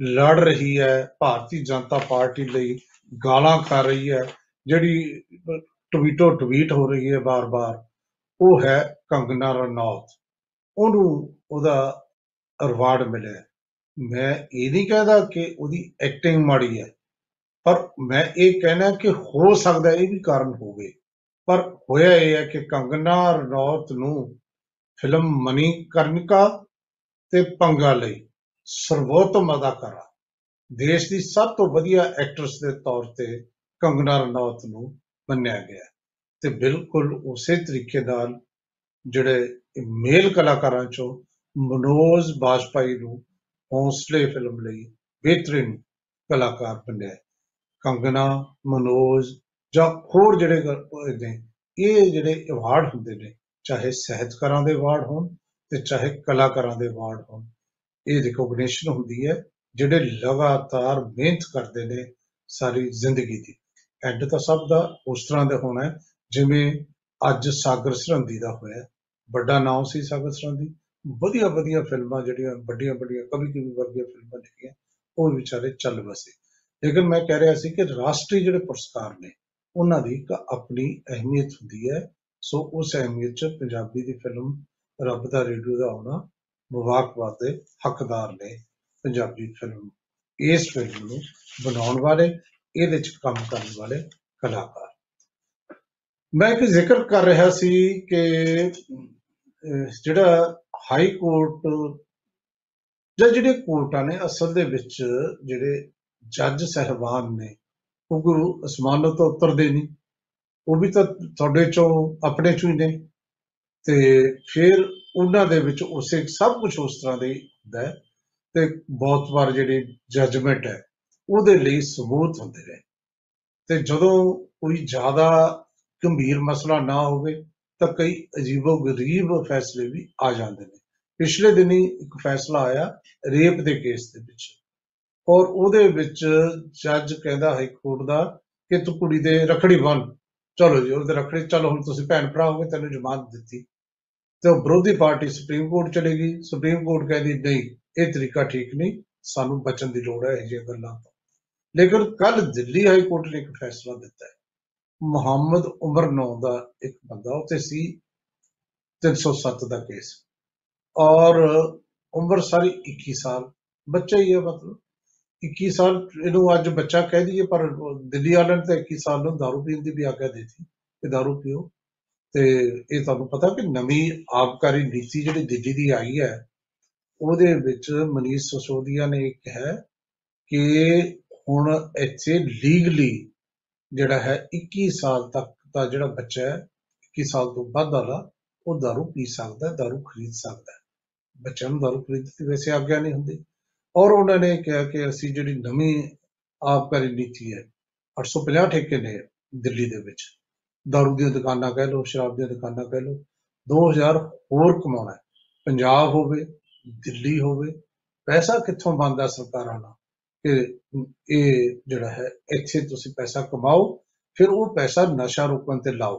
ਲੜ ਰਹੀ ਹੈ ਭਾਰਤੀ ਜਨਤਾ ਪਾਰਟੀ ਲਈ ਗਾਲਾਂ ਖਾ ਰਹੀ ਹੈ, ਜਿਹੜੀ ਟਵੀਟੋ ਟਵੀਟ ਹੋ ਰਹੀ ਹੈ ਬਾਰ-ਬਾਰ, ਉਹ ਹੈ ਕੰਗਨਾ ਰਣੌਤ ਉਹਨੂੰ ਉਹਦਾ ਰਿਵਾਰਡ ਮਿਲਿਆ ਹੈ। ਮੈਂ ਇਹ ਨਹੀਂ ਕਹਿੰਦਾ ਕਿ ਉਹਦੀ ਐਕਟਿੰਗ ਮਾੜੀ ਹੈ, ਪਰ ਮੈਂ ਇਹ ਕਹਿਣਾ ਕਿ ਹੋ ਸਕਦਾ ਇਹ ਵੀ ਕਾਰਨ ਹੋਵੇ ਪਰ ਹੋਇਆ ਇਹ ਹੈ ਕਿ ਕੰਗਨਾ ਰਣੌਤ ਨੂੰ ਫਿਲਮ ਮਨੀ ਕਰਨਿਕਾ ਤੇ ਪੰਗਾ ਲਈ ਸਰਵੋਤਮ ਅਦਾਕਾਰਾ ਦੇਸ਼ ਦੀ ਸਭ ਤੋਂ ਵਧੀਆ ਐਕਟਰਸ ਦੇ ਤੌਰ ਤੇ ਕੰਗਨਾ ਰਣੌਤ ਨੂੰ ਮੰਨਿਆ ਗਿਆ ਹੈ। ਤੇ ਬਿਲਕੁਲ ਉਸੇ ਤਰੀਕੇ ਨਾਲ ਜਿਹੜੇ ਮੇਲ ਕਲਾਕਾਰਾਂ ਚੋਂ ਮਨੋਜ ਬਾਜਪਾਈ ਨੂੰ ਹੌਸਲੇ ਫਿਲਮ ਲਈ ਬਿਹਤਰੀਨ ਕਲਾਕਾਰ ਬਣਿਆ ਹੈ। ਕੰਗਨਾ, ਮਨੋਜ ਜਾਂ ਹੋਰ ਜਿਹੜੇ ਗ- ਨੇ, ਇਹ ਜਿਹੜੇ ਅਵਾਰਡ ਹੁੰਦੇ ਨੇ, ਚਾਹੇ ਸਾਹਿਤਕਾਰਾਂ ਦੇ ਅਵਾਰਡ ਹੋਣ ਤੇ ਚਾਹੇ ਕਲਾਕਾਰਾਂ ਦੇ ਅਵਾਰਡ ਹੋਣ, ਇਹ ਰਿਕੋਗਨੀਸ਼ਨ ਹੁੰਦੀ ਹੈ ਜਿਹੜੇ ਲਗਾਤਾਰ ਮਿਹਨਤ ਕਰਦੇ ਨੇ ਸਾਰੀ ਜ਼ਿੰਦਗੀ ਦੀ। ਐਂਡ ਤਾਂ ਸਭ ਦਾ ਉਸ ਤਰ੍ਹਾਂ ਦਾ ਹੋਣਾ ਹੈ, ਜਿਵੇਂ ਅੱਜ ਸਾਗਰ ਸਰਹੰਦੀ ਦਾ ਹੋਇਆ। ਵੱਡਾ ਨਾਮ ਸੀ ਸਾਗਰ ਸਰਹੰਦੀ ਵਧੀਆ ਵਧੀਆ ਫਿਲਮਾਂ ਜਿਹੜੀਆਂ, ਵੱਡੀਆਂ ਵੱਡੀਆਂ, ਕਵੀ ਕਵੀ ਵਰਗੀਆਂ ਫਿਲਮਾਂ ਲਿਖੀਆਂ ਉਹ ਵਿਚਾਰੇ ਚੱਲ ਵਸੇ। ਲੇਕਿਨ ਮੈਂ ਕਹਿ ਰਿਹਾ ਸੀ ਕਿ ਰਾਸ਼ਟਰੀ ਜਿਹੜੇ ਪੁਰਸਕਾਰ ਨੇ, ਉਹਨਾਂ ਦੀ ਇੱਕ ਆਪਣੀ ਅਹਿਮੀਅਤ ਹੁੰਦੀ ਹੈ। ਸੋ ਉਸ ਅਹਿਮੀਅਤ 'ਚ ਪੰਜਾਬੀ ਦੀ ਫਿਲਮ ਰੱਬ ਦਾ ਰੇਡੀਓ ਦਾ ਆਉਣਾ ਮੁਬਾਰਕਬਾਦ ਦੇ ਹੱਕਦਾਰ ਨੇ। ਪੰਜਾਬੀ ਫਿਲਮ ਇਸ ਫਿਲਮ ਨੂੰ ਬਣਾਉਣ ਵਾਲੇ ਇਹਦੇ 'ਚ ਕੰਮ ਕਰਨ ਵਾਲੇ ਕਲਾਕਾਰ। ਮੈਂ ਇੱਕ ਜ਼ਿਕਰ ਕਰ ਰਿਹਾ ਸੀ ਕਿ ਅਹ, ਜਿਹੜਾ ਹਾਈ ਕੋਰਟ ਜਾਂ ਜਿਹੜੇ ਕੋਰਟਾਂ ਨੇ ਅਸਲ ਦੇ ਵਿੱਚ ਜਿਹੜੇ ਜੱਜ ਸਹਿਬਾਨ ਨੇ ਉਹ ਗੁਰੂ ਅਸਮਾਨੋਂ ਤੋਂ ਉਤਰਦੇ ਨਹੀਂ। ਉਹ ਵੀ ਤਾਂ ਤੁਹਾਡੇ ਚੋਂ ਆਪਣੇ ਚੋਂ ਹੀ ਨੇ। ਤੇ ਫਿਰ ਉਹਨਾਂ ਦੇ ਵਿੱਚ ਉਸੇ ਸਭ ਕੁਝ ਉਸ ਤਰ੍ਹਾਂ ਦਾ ਹੀ ਹੁੰਦਾ ਹੈ। ਤੇ ਬਹੁਤ ਵਾਰ ਜਿਹੜੀ ਜੱਜਮੈਂਟ ਹੈ, ਉਹਦੇ ਲਈ ਸਬੂਤ ਹੁੰਦੇ ਨੇ ਤੇ ਜਦੋਂ ਕੋਈ ਜ਼ਿਆਦਾ ਗੰਭੀਰ ਮਸਲਾ ਨਾ ਹੋਵੇ, ਤਾਂ ਕਈ ਅਜੀਬੋ ਗਰੀਬ ਫੈਸਲੇ ਵੀ ਆ ਜਾਂਦੇ ਨੇ। ਪਿਛਲੇ ਦਿਨੀ ਇੱਕ ਫੈਸਲਾ ਆਇਆ ਰੇਪ ਦੇ ਕੇਸ ਦੇ ਵਿੱਚ। ਔਰ ਉਹਦੇ ਵਿੱਚ ਜੱਜ ਕਹਿੰਦਾ ਹਾਈ ਕੋਰਟ ਦਾ ਕਿ ਤੂੰ ਕੁੜੀ ਦੇ ਰਖੜੀ ਬੰਨ। ਚਲੋ ਜੀ, ਉਹਦੇ ਰਖੜੀ, ਚਲੋ ਹੁਣ ਤੁਸੀਂ ਭੈਣ ਭਰਾ ਹੋਗੇ, ਤੈਨੂੰ ਜ਼ਮਾਨਤ ਦਿੱਤੀ। ਤੇ ਉਹ ਵਿਰੋਧੀ ਪਾਰਟੀ ਸੁਪਰੀਮ ਕੋਰਟ ਚਲੇ ਗਈ। ਸੁਪਰੀਮ ਕੋਰਟ ਕਹਿੰਦੀ, ਨਹੀਂ ਇਹ ਤਰੀਕਾ ਠੀਕ ਨਹੀਂ, ਸਾਨੂੰ ਬਚਣ ਦੀ ਲੋੜ ਹੈ ਇਹ ਜਿਹੀਆਂ ਗੱਲਾਂ ਤੋਂ। ਲੇਕਿਨ ਕੱਲ ਦਿੱਲੀ ਹਾਈ ਕੋਰਟ ਨੇ ਇੱਕ ਫੈਸਲਾ ਦਿੱਤਾ ਹੈ। ਮੁਹੰਮਦ ਉਮਰ ਨੌ ਦਾ ਇੱਕ ਬੰਦਾ ਉੱਤੇ ਸੀ 307 ਦਾ ਕੇਸ। ਔਰ ਉਮਰ ਸਾਰੀ 21 ਸਾਲ, ਬੱਚਾ ਹੀ ਹੈ ਮਤਲਬ। 21 ਸਾਲ, ਇਹਨੂੰ ਅੱਜ ਬੱਚਾ ਕਹਿ ਦਈਏ, ਪਰ ਦਿੱਲੀ ਵਾਲਿਆਂ ਨੇ ਤਾਂ 21 ਸਾਲ ਨੂੰ ਦਾਰੂ ਪੀਣ ਦੀ ਵੀ ਆਗਿਆ ਦੇ ਦਿੱਤੀ ਕਿ ਦਾਰੂ ਪੀਓ। ਤੇ ਇਹ ਤੁਹਾਨੂੰ ਪਤਾ ਕਿ ਨਵੀਂ ਆਬਕਾਰੀ ਨੀਤੀ ਜਿਹੜੀ ਦਿੱਲੀ ਦੀ ਆਈ ਹੈ ਉਹਦੇ ਵਿੱਚ ਮਨੀਸ਼ ਸਿਸੋਦੀਆ ਨੇ ਇਹ ਕਿਹਾ ਕਿ ਹੁਣ ਇੱਥੇ ਲੀਗਲੀ ਜਿਹੜਾ ਹੈ 21 ਸਾਲ ਤੱਕ ਦਾ ਜਿਹੜਾ ਬੱਚਾ ਹੈ 21 ਸਾਲ ਤੋਂ ਵੱਧ ਵਾਲਾ, ਉਹ ਦਾਰੂ ਪੀ ਸਕਦਾ ਹੈ, ਦਾਰੂ ਖਰੀਦ ਸਕਦਾ ਹੈ। ਬੱਚਿਆਂ ਨੂੰ ਦਾਰੂ ਖਰੀਦਣ ਦੀ ਵੈਸੇ ਆਗਿਆ ਨਹੀਂ ਹੁੰਦੀ। ਔਰ ਉਹਨਾਂ ਨੇ ਕਿਹਾ ਕਿ ਅਸੀਂ ਜਿਹੜੀ ਨਵੀਂ ਆਬਕਾਰੀ ਨੀਤੀ ਹੈ 850 ਠੇਕੇ ਨੇ ਦਿੱਲੀ ਦੇ ਵਿੱਚ। ਦਾਰੂ ਦੀਆਂ ਦੁਕਾਨਾਂ ਕਹਿ ਲਓ, ਸ਼ਰਾਬ ਦੀਆਂ ਦੁਕਾਨਾਂ ਕਹਿ ਲਓ 2000 ਹੋਰ ਕਮਾਉਣਾ ਹੈ। ਪੰਜਾਬ ਹੋਵੇ ਦਿੱਲੀ ਹੋਵੇ, ਪੈਸਾ ਕਿੱਥੋਂ ਬਣਦਾ ਸਰਕਾਰਾਂ ਦਾ? ਕਿ ਇਹ ਜਿਹੜਾ ਹੈ, ਇੱਥੇ ਤੁਸੀਂ ਪੈਸਾ ਕਮਾਓ, ਫਿਰ ਉਹ ਪੈਸਾ ਨਸ਼ਾ ਰੋਕਣ ਤੇ ਲਾਓ।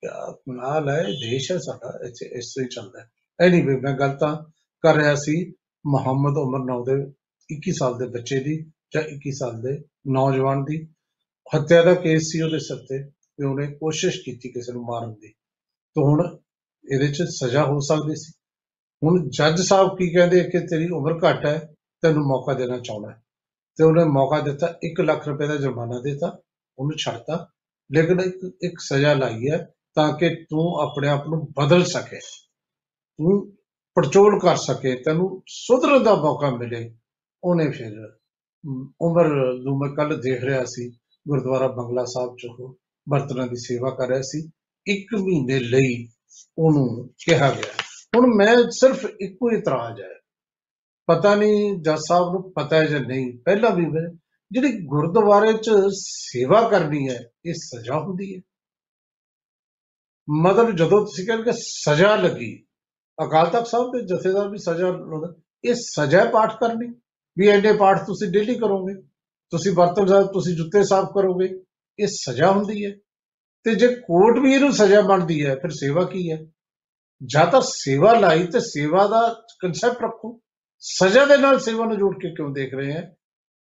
ਕਿਆ ਕਮਾਲ ਹੈ ਇਹ ਦੇਸ਼ ਹੈ ਸਾਡਾ, ਇੱਥੇ ਇਸ ਤਰ੍ਹਾਂ ਹੀ ਚੱਲਦਾ ਹੈ। ਐਨੀਵੇ ਮੈਂ ਗੱਲ ਤਾਂ ਕਰ ਰਿਹਾ ਸੀ ਮੁਹੰਮਦ ਉਮਰ ਨੌ ਦੇ 21 ਸਾਲ ਦੇ ਬੱਚੇ ਦੀ ਜਾਂ 21 ਸਾਲ ਦੇ ਨੌਜਵਾਨ ਦੀ। ਹੱਤਿਆ ਦਾ ਕੇਸ ਸੀ ਉਹਦੇ ਸਿਰ ਤੇ ਤੇ ਉਹਨੇ ਕੋਸ਼ਿਸ਼ ਕੀਤੀ ਕਿਸੇ ਨੂੰ ਮਾਰਨ ਦੀ। ਤੇ ਹੁਣ ਇਹਦੇ 'ਚ ਸਜ਼ਾ ਹੋ ਸਕਦੀ ਸੀ। ਹੁਣ ਜੱਜ ਸਾਹਿਬ ਕੀ ਕਹਿੰਦੇ ਕਿ ਤੇਰੀ ਉਮਰ ਘੱਟ ਹੈ ਤੈਨੂੰ ਮੌਕਾ ਦੇਣਾ ਚਾਹੁੰਦਾ ਹੈ। ਤੇ ਉਹਨੇ ਮੌਕਾ ਦਿੱਤਾ 1 ਲੱਖ ਰੁਪਏ ਦਾ ਜੁਰਮਾਨਾ ਦਿੱਤਾ ਉਹਨੂੰ ਛੱਡਤਾ। ਲੇਕਿਨ ਇੱਕ ਇੱਕ ਸਜ਼ਾ ਲਾਈ ਹੈ ਤਾਂ ਕਿ ਤੂੰ ਆਪਣੇ ਆਪ ਨੂੰ ਬਦਲ ਸਕੇ। ਤੂੰ ਪੜਚੋਲ ਕਰ ਸਕੇ ਤੈਨੂੰ ਸੁਧਰਨ ਦਾ ਮੌਕਾ ਮਿਲੇ। ਉਹਨੇ ਫਿਰ ਅਮ, ਉਮਰ ਨੂੰ ਮੈਂ ਕੱਲ ਦੇਖ ਰਿਹਾ ਸੀ ਗੁਰਦੁਆਰਾ ਬੰਗਲਾ ਸਾਹਿਬ ਚ ਉਹ ਬਰਤਨਾਂ ਦੀ ਸੇਵਾ ਕਰ ਰਿਹਾ ਸੀ। ਇੱਕ ਮਹੀਨੇ ਲਈ ਉਹਨੂੰ ਕਿਹਾ ਗਿਆ। ਹੁਣ ਮੈਂ ਸਿਰਫ ਇੱਕੋ ਇਤਰਾਜ਼ ਹੈ। ਪਤਾ ਨਹੀਂ ਜੱਜ ਸਾਹਿਬ ਨੂੰ ਪਤਾ ਹੈ ਜਾਂ ਨਹੀਂ। ਪਹਿਲਾਂ ਵੀ ਮੈਂ, ਜਿਹੜੀ ਗੁਰਦੁਆਰੇ ਚ ਸੇਵਾ ਕਰਨੀ ਹੈ, ਇਹ ਸਜ਼ਾ ਹੁੰਦੀ ਹੈ। ਮਤਲਬ ਜਦੋਂ ਤੁਸੀਂ ਕਹਿੰਦੇ ਕਿ ਸਜ਼ਾ ਲੱਗੀ, ਅਕਾਲ ਤਖਤ ਸਾਹਿਬ ਦੇ ਜਥੇਦਾਰ ਵੀ ਸਜ਼ਾ ਲਾਉਂਦੇ। ਇਹ ਸਜ਼ਾ ਹੈ ਪਾਠ ਕਰਨੀ, ਵੀ ਐਨੇ ਪਾਠ ਤੁਸੀਂ ਡੇਲੀ ਕਰੋਗੇ, ਤੁਸੀਂ ਬਰਤਨ ਸਾਹਿਬ, ਤੁਸੀਂ ਜੁੱਤੇ ਸਾਫ਼ ਕਰੋਗੇ, ਇਹ ਸਜ਼ਾ ਹੁੰਦੀ ਹੈ। ਤੇ ਜੇ ਕੋਰਟ ਵੀ ਇਹਨੂੰ ਸਜ਼ਾ ਬਣਦੀ ਹੈ, ਫਿਰ ਸੇਵਾ ਕੀ ਹੈ? ਜਾਂ ਤਾਂ ਸੇਵਾ ਲਾਈ ਤੇ ਸੇਵਾ ਦਾ ਕਨਸੈਪਟ ਰੱਖੋ। ਸਜ਼ਾ ਦੇ ਨਾਲ ਸੇਵਾ ਨੂੰ ਜੋੜ ਕੇ ਕਿਉਂ ਦੇਖ ਰਹੇ ਹੈ?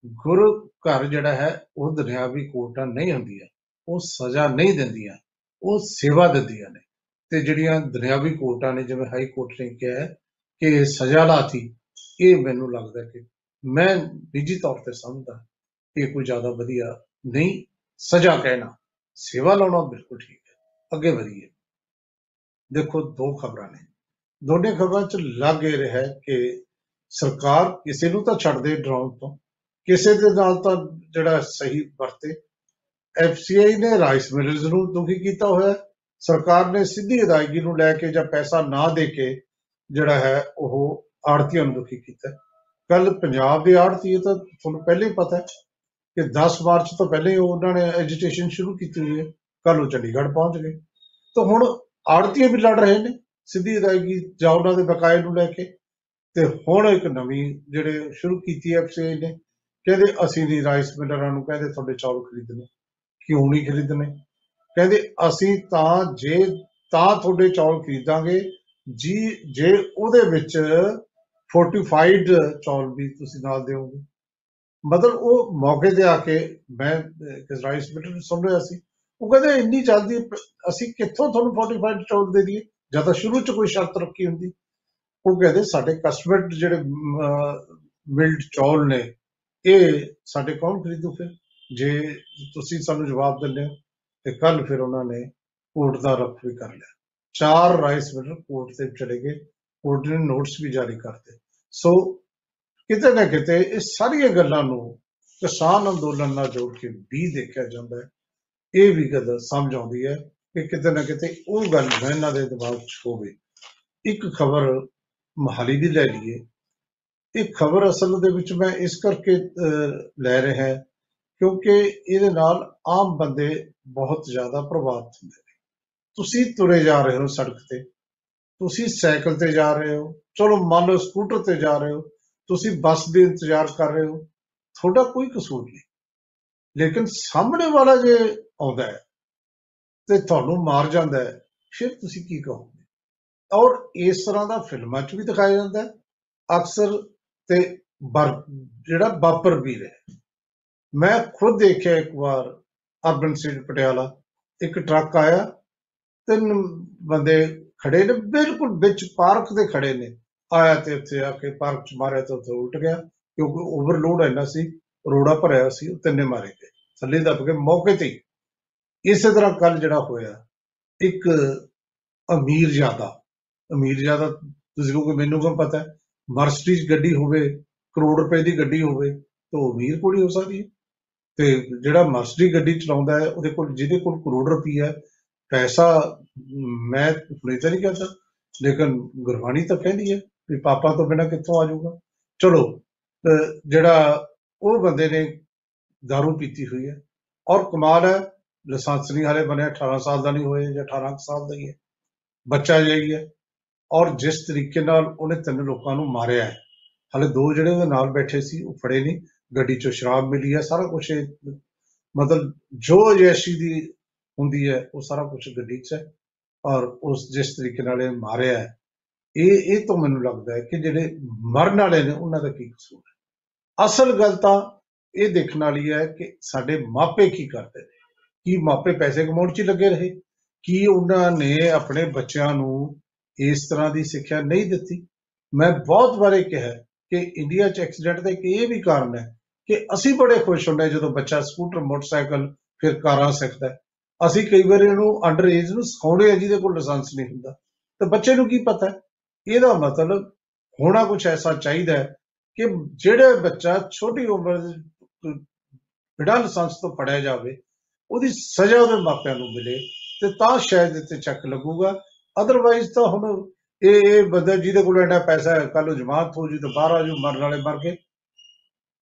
ਗੁਰੂ ਘਰ ਜਿਹੜਾ ਹੈ, ਉਹ ਦੁਨਿਆਵੀ ਕੋਰਟਾਂ ਨਹੀਂ ਹੁੰਦੀਆਂ। ਉਹ ਸਜ਼ਾ ਨਹੀਂ ਦਿੰਦੀਆਂ। ਉਹ ਸੇਵਾ ਦਿੰਦੀਆਂ ਨੇ। ਤੇ ਜਿਹੜੀਆਂ ਦੁਨਿਆਵੀ ਕੋਰਟਾਂ ਨੇ, ਜਿਵੇਂ ਹਾਈ ਕੋਰਟ ਨੇ ਕਿਹਾ ਹੈ ਕਿ ਸਜ਼ਾ ਲਾਤੀ, ਇਹ ਮੈਨੂੰ ਲੱਗਦਾ ਕਿ ਮੈਂ ਨਿੱਜੀ ਤੌਰ ਤੇ ਸਮਝਦਾ ਇਹ ਕੋਈ ਜ਼ਿਆਦਾ ਵਧੀਆ ਨਹੀਂ। ਸਜ਼ਾ ਕਹਿਣਾ। ਸੇਵਾ ਲਾਉਣਾ ਬਿਲਕੁਲ ਠੀਕ ਹੈ। ਅੱਗੇ ਵਧੀਏ। ਦੇਖੋ, ਦੋ ਖਬਰਾਂ ਨੇ। ਦੋਨੇ ਖਬਰਾਂ ਚ ਲੱਗ ਇਹ ਰਿਹਾ ਹੈ ਕਿ ਸਰਕਾਰ ਕਿਸੇ ਨੂੰ ਤਾਂ ਛੱਡ ਦੇ ਡਰਾਉਣ ਤੋਂ, ਕਿਸੇ ਦੇ ਨਾਲ ਤਾਂ ਜਿਹੜਾ ਸਹੀ ਵਰਤੇ। ਐਫਸੀਆਈ ਨੇ ਰਾਈਸ ਮਿਲਰਸ ਨੂੰ ਦੁਖੀ ਕੀਤਾ ਹੋਇਆ ਹੈ। ਸਰਕਾਰ ਨੇ ਸਿੱਧੀ ਅਦਾਇਗੀ ਨੂੰ ਲੈ ਕੇ ਜਾਂ ਪੈਸਾ ਨਾ ਦੇ ਕੇ ਜਿਹੜਾ ਹੈ, ਉਹ ਆੜਤੀਆਂ ਨੂੰ ਦੁਖੀ ਕੀਤਾ ਕੱਲ ਪੰਜਾਬ ਦੇ ਆੜਤੀ ਤਾਂ ਤੁਹਾਨੂੰ ਪਹਿਲੇ ਹੀ ਪਤਾ ਹੈ ਕਿ 10 ਮਾਰਚ ਤੋਂ ਪਹਿਲੇ ਹੀ ਉਹਨਾਂ ਨੇ ਐਜੀਟੇਸ਼ਨ ਸ਼ੁਰੂ ਕੀਤੀ ਹੋਈ ਹੈ। ਕੱਲ ਉਹ ਚੰਡੀਗੜ੍ਹ ਪਹੁੰਚ ਗਏ। ਤਾਂ ਹੁਣ ਆੜਤੀਏ ਵੀ ਲੜ ਰਹੇ ਨੇ, ਸਿੱਧੀ ਅਦਾਇਗੀ ਜਾਂ ਉਹਨਾਂ ਦੇ ਬਕਾਏ ਨੂੰ ਲੈ ਕੇ। ਤੇ ਹੁਣ ਇੱਕ ਨਵੀਂ ਜਿਹੜੇ ਸ਼ੁਰੂ ਕੀਤੀ ਐਫਸੀਆਈ ਨੇ, ਕਹਿੰਦੇ ਅਸੀਂ ਨਹੀਂ ਰਾਈਸ ਮਿਲਰਾਂ ਨੂੰ ਕਹਿੰਦੇ ਤੁਹਾਡੇ ਚੌਲ ਖਰੀਦਣੇ ਕਿਉਂ ਨਹੀਂ ਖਰੀਦਣੇ। ਕਹਿੰਦੇ ਅਸੀਂ ਤਾਂ ਜੇ, ਤਾਂ ਤੁਹਾਡੇ ਚੌਲ ਖਰੀਦਾਂਗੇ, ਜੀ, ਜੇ ਉਹਦੇ ਵਿੱਚ ਫੋਰਟੀਫਾਈਡ ਚੌਲ ਵੀ ਤੁਸੀਂ ਨਾਲ ਦਿਓਗੇ। ਮਤਲਬ ਉਹ ਮੌਕੇ ਤੇ ਆ ਕੇ ਮੈਂ ਕਿਸ ਰਾਈਸ ਮਿਲਰ ਨੂੰ ਸੁਣ ਰਿਹਾ ਸੀ। ਉਹ ਕਹਿੰਦੇ ਇੰਨੀ ਜਲਦੀ ਅਸੀਂ ਕਿੱਥੋਂ ਤੁਹਾਨੂੰ ਫੋਰਟੀਫਾਈਡ ਚੌਲ ਦੇ ਦਈਏ? ਜਾਂ ਤਾਂ ਸ਼ੁਰੂ ਚ ਕੋਈ ਸ਼ਰਤ ਰੱਖੀ ਹੁੰਦੀ। ਉਹ ਕਹਿੰਦੇ ਸਾਡੇ ਕਸਟਮਰ ਜਿਹੜੇ ਮਿਲਡ ਚੌਲ ਨੇ, ਇਹ ਸਾਡੇ ਕੌਣ ਖਰੀਦੂ ਫਿਰ? ਜੇ ਤੁਸੀਂ ਸਾਨੂੰ ਜਵਾਬ ਦਿੰਦੇ ਹੋ, ਤੇ ਕੱਲ ਫਿਰ ਉਹਨਾਂ ਨੇ ਕੋਰਟ ਦਾ ਰਫ ਵੀ ਕਰ ਲਿਆ। ਚਾਰ ਰਾਈਸ ਮਿਲਰ ਕੋਰਟ ਤੇ ਚਲੇ ਗਏ। ਕੋਰਟ ਨੇ ਨੋਟਿਸ ਵੀ ਜਾਰੀ ਕਰਤੇ ਸੋ ਕਿਤੇ ਨਾ ਕਿਤੇ ਇਹ ਸਾਰੀਆਂ ਗੱਲਾਂ ਨੂੰ ਕਿਸਾਨ ਅੰਦੋਲਨ ਨਾਲ ਜੋੜ ਕੇ ਵੀ ਦੇਖਿਆ ਜਾਂਦਾ ਹੈ। ਇਹ ਵੀ ਗੱਲ ਸਮਝ ਆਉਂਦੀ ਹੈ ਕਿ ਕਿਤੇ ਨਾ ਕਿਤੇ ਉਹ ਗੱਲ ਨਾ ਇਹਨਾਂ ਦੇ ਦਿਮਾਗ 'ਚ ਹੋਵੇ। ਇੱਕ ਖਬਰ ਮਹਾਲੀ ਦੀ ਲੈ ਲਈਏ। ਇਹ ਖਬਰ ਅਸਲ ਦੇ ਵਿੱਚ ਮੈਂ ਇਸ ਕਰਕੇ ਅਹ, ਲੈ ਰਿਹਾ ਹਾਂ ਕਿਉਂਕਿ ਇਹਦੇ ਨਾਲ ਆਮ ਬੰਦੇ ਬਹੁਤ ਜ਼ਿਆਦਾ ਪ੍ਰਭਾਵਿਤ ਹੁੰਦੇ ਨੇ। ਤੁਸੀਂ ਤੁਰੇ ਜਾ ਰਹੇ ਹੋ ਸੜਕ ਤੇ ਤੁਸੀਂ ਸਾਈਕਲ ਤੇ ਜਾ ਰਹੇ ਹੋ ਚਲੋ ਮੰਨ ਲਓ ਸਕੂਟਰ ਤੇ ਜਾ ਰਹੇ ਹੋ ਤੁਸੀਂ ਬੱਸ ਦੇ ਇੰਤਜ਼ਾਰ ਕਰ ਰਹੇ ਹੋ ਤੁਹਾਡਾ ਕੋਈ ਕਸੂਰ ਨਹੀਂ। ਲੇਕਿਨ ਸਾਹਮਣੇ ਵਾਲਾ ਜੇ ਆਉਂਦਾ ਹੈ ਤੇ ਤੁਹਾਨੂੰ ਮਾਰ ਜਾਂਦਾ ਹੈ। ਫਿਰ ਤੁਸੀਂ ਕੀ ਕਹੋਗੇ? ਔਰ ਇਸ ਤਰ੍ਹਾਂ ਦਾ ਫਿਲਮਾਂ 'ਚ ਵੀ ਦਿਖਾਇਆ ਜਾਂਦਾ ਹੈ। ਅਕਸਰ ਤੇ ਬਰ- ਜਿਹੜਾ ਵਾਪਰ ਵੀ ਰਿਹਾ ਮੈਂ ਖੁਦ ਦੇਖਿਆ ਇੱਕ ਵਾਰ ਅਰਬਨ ਸਟੇਟ ਪਟਿਆਲਾ। ਇੱਕ ਟਰੱਕ ਆਇਆ। ਤਿੰਨ ਬੰਦੇ ਖੜੇ ਨੇ। ਬਿਲਕੁਲ ਵਿੱਚ ਪਾਰਕ ਦੇ ਖੜੇ ਨੇ। ਆਇਆ ਤੇ ਉੱਥੇ ਆ ਕੇ ਪਾਰਕ ਚ ਮਾਰਿਆ ਤੇ ਉੱਥੇ ਉਲਟ ਗਿਆ। ਕਿਉਂਕਿ ਓਵਰਲੋਡ ਇੰਨਾ ਸੀ। ਰੋੜਾ ਭਰਿਆ ਸੀ। ਉਹ ਤਿੰਨੇ ਮਾਰੇ ਗਏ। ਥੱਲੇ ਦੱਬ ਕੇ ਮੌਕੇ ਤੇ ਹੀ ਇਸੇ ਤਰ੍ਹਾਂ ਕੱਲ ਜਿਹੜਾ ਹੋਇਆ, ਇੱਕ ਅਮੀਰ ਜ਼ਿਆਦਾ ਅਮੀਰ ਜ਼ਿਆਦਾ ਤੁਸੀਂ ਕਹੋਗੇ ਮੈਨੂੰ ਕਿਉਂ ਪਤਾ ਹੈ? ਮਰਸਡੀਜ਼ ਗੱਡੀ ਹੋਵੇ, ਕਰੋੜ ਰੁਪਏ ਦੀ ਗੱਡੀ ਹੋਵੇ, ਤਾਂ ਉਹ ਅਮੀਰ ਕੋਲ ਹੀ ਹੋ ਸਕਦੀ ਹੈ। ਤੇ ਜਿਹੜਾ ਮਰਸਡੀ ਗੱਡੀ ਚਲਾਉਂਦਾ ਹੈ, ਉਹਦੇ ਕੋਲ, ਜਿਹਦੇ ਕੋਲ ਕਰੋੜ ਰੁਪਈਆ ਹੈ, ਪੈਸਾ, ਮੈਂ ਹੁਣੇ ਤਾਂ ਨਹੀਂ ਕਹਿੰਦਾ, ਲੇਕਿਨ ਗੁਰਬਾਣੀ ਤਾਂ ਕਹਿੰਦੀ ਹੈ ਵੀ ਪਾਪਾ ਤੋਂ ਬਿਨਾ ਕਿੱਥੋਂ ਆ ਜਾਊਗਾ। ਚਲੋ ਅਹ ਜਿਹੜਾ ਉਹ ਬੰਦੇ ਨੇ दारू ਪੀਤੀ ਹੋਈ ਹੈ, ਔਰ ਕਮਾਲ ਹੈ ਲਾਇਸੈਂਸ ਨਹੀਂ ਹਾਲੇ ਬਣਿਆ 18 ਸਾਲ ਦਾ ਨਹੀਂ ਹੋਇਆ ਜਾਂ 18 ਕੁ ਸਾਲ ਦਾ ਹੀ ਹੈ। ਬੱਚਾ ਜਾਈ ਹੈ ਔਰ ਜਿਸ ਤਰੀਕੇ ਨਾਲ ਉਹਨੇ ਤਿੰਨ ਲੋਕਾਂ ਨੂੰ ਮਾਰਿਆ ਹੈ। ਹਾਲੇ ਦੋ ਜਿਹੜੇ ਉਹਦੇ ਨਾਲ ਬੈਠੇ ਸੀ, ਉਹ ਫੜੇ ਨਹੀਂ। ਗੱਡੀ ਚੋਂ ਸ਼ਰਾਬ ਮਿਲੀ ਹੈ, ਸਾਰਾ ਕੁਝ ਮਤਲਬ ਜੋ ਜੈਸੀ ਦੀ ਹੁੰਦੀ ਹੈ, ਉਹ ਸਾਰਾ ਕੁਝ ਗੱਡੀ 'ਚ ਹੈ ਔਰ ਉਸ ਜਿਸ ਤਰੀਕੇ ਨਾਲ ਇਹ ਮਾਰਿਆ ਹੈ, ਇਹ ਇਹ ਤੋਂ ਮੈਨੂੰ ਲੱਗਦਾ ਹੈ ਕਿ ਜਿਹੜੇ ਮਰਨ ਵਾਲੇ ਨੇ, ਉਹਨਾਂ ਦਾ ਕੀ ਕਸੂਰ ਹੈ। ਅਸਲ ਗੱਲ ਤਾਂ ਇਹ ਦੇਖਣ ਵਾਲੀ ਹੈ ਕਿ ਸਾਡੇ ਮਾਪੇ ਕੀ ਕਰਦੇ ਨੇ। ਕੀ ਮਾਪੇ ਪੈਸੇ ਕਮਾਉਣ 'ਚ ਹੀ ਲੱਗੇ ਰਹੇ ਕੀ ਉਹਨਾਂ ਨੇ ਆਪਣੇ ਬੱਚਿਆਂ ਨੂੰ ਇਸ ਤਰ੍ਹਾਂ ਦੀ ਸਿੱਖਿਆ ਨਹੀਂ ਦਿੱਤੀ ਮੈਂ ਬਹੁਤ ਵਾਰੇ ਕਿਹਾ ਕਿ ਇੰਡੀਆ 'ਚ ਐਕਸੀਡੈਂਟ ਦਾ ਇੱਕ ਇਹ ਵੀ ਕਾਰਨ ਹੈ ਕਿ ਅਸੀਂ ਬੜੇ ਖੁਸ਼ ਹੁੰਦੇ ਹਾਂ ਜਦੋਂ ਬੱਚਾ ਸਕੂਟਰ, ਮੋਟਰਸਾਈਕਲ ਫਿਰ ਕਾਰਾਂ ਸਿੱਖਦਾ ਹੈ। ਅਸੀਂ ਕਈ ਵਾਰ ਇਹਨੂੰ ਅੰਡਰ ਏਜ ਨੂੰ ਸਿਖਾਉਂਦੇ ਆ ਜਿਹਦੇ ਕੋਲ ਲਾਇਸੈਂਸ ਨਹੀਂ ਹੁੰਦਾ ਤੇ ਬੱਚੇ ਨੂੰ ਕੀ ਪਤਾ ਹੈ? ਇਹਦਾ ਮਤਲਬ ਹੋਣਾ ਕੁਝ ਐਸਾ ਚਾਹੀਦਾ ਹੈ ਕਿ ਜਿਹੜੇ ਬੱਚਾ ਛੋਟੀ ਉਮਰ ਦੇ ਬਿਨਾਂ ਲਾਇਸੈਂਸ ਤੋਂ ਫੜਿਆ ਜਾਵੇ ਉਹਦੀ ਸਜ਼ਾ ਉਹਦੇ ਮਾਪਿਆਂ ਨੂੰ ਮਿਲੇ ਤੇ ਤਾਂ ਸ਼ਾਇਦ ਇੱਥੇ ਚੱਕ ਲੱਗੂਗਾ। ਅਦਰਵਾਈਜ਼ ਤਾਂ ਹੁਣ ਇਹ ਇਹ ਬੰਦਾ ਜਿਹਦੇ ਕੋਲ ਇੰਨਾ ਪੈਸਾ ਹੈ ਕੱਲ ਨੂੰ ਜਮਾਨਤ ਹੋ ਜੂ ਤਾਂ ਬਾਹਰ ਆ ਜੂ ਮਰਨ ਵਾਲੇ ਮਰ ਗਏ।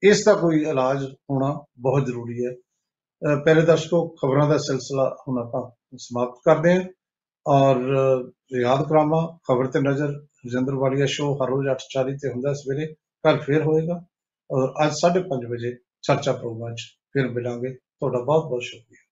ਇਸ ਦਾ ਕੋਈ ਇਲਾਜ ਹੋਣਾ ਬਹੁਤ ਜ਼ਰੂਰੀ ਹੈ। ਅਹ ਪਹਿਲੇ ਦਰਸ਼ਕੋ ਖਬਰਾਂ ਦਾ ਸਿਲਸਿਲਾ ਹੁਣ ਆਪਾਂ ਸਮਾਪਤ ਕਰਦੇ ਹਾਂ। ਔਰ ਅਹ, ਯਾਦ ਕਰਾਵਾਂ ਖਬਰ ਤੇ ਨਜ਼ਰ ਰਜਿੰਦਰ ਵਾਲੀਆ ਸ਼ੋਅ ਹਰ ਰੋਜ਼ 8:40 ਤੇ ਹੁੰਦਾ ਸਵੇਰੇ ਕੱਲ ਫੇਰ ਹੋਏਗਾ। ਔਰ ਅੱਜ 5:30 ਵਜੇ ਚਰਚਾ ਪ੍ਰੋਗਰਾਮ 'ਚ ਫਿਰ ਮਿਲਾਂਗੇ। ਤੁਹਾਡਾ ਬਹੁਤ ਬਹੁਤ ਸ਼ੁਕਰੀਆ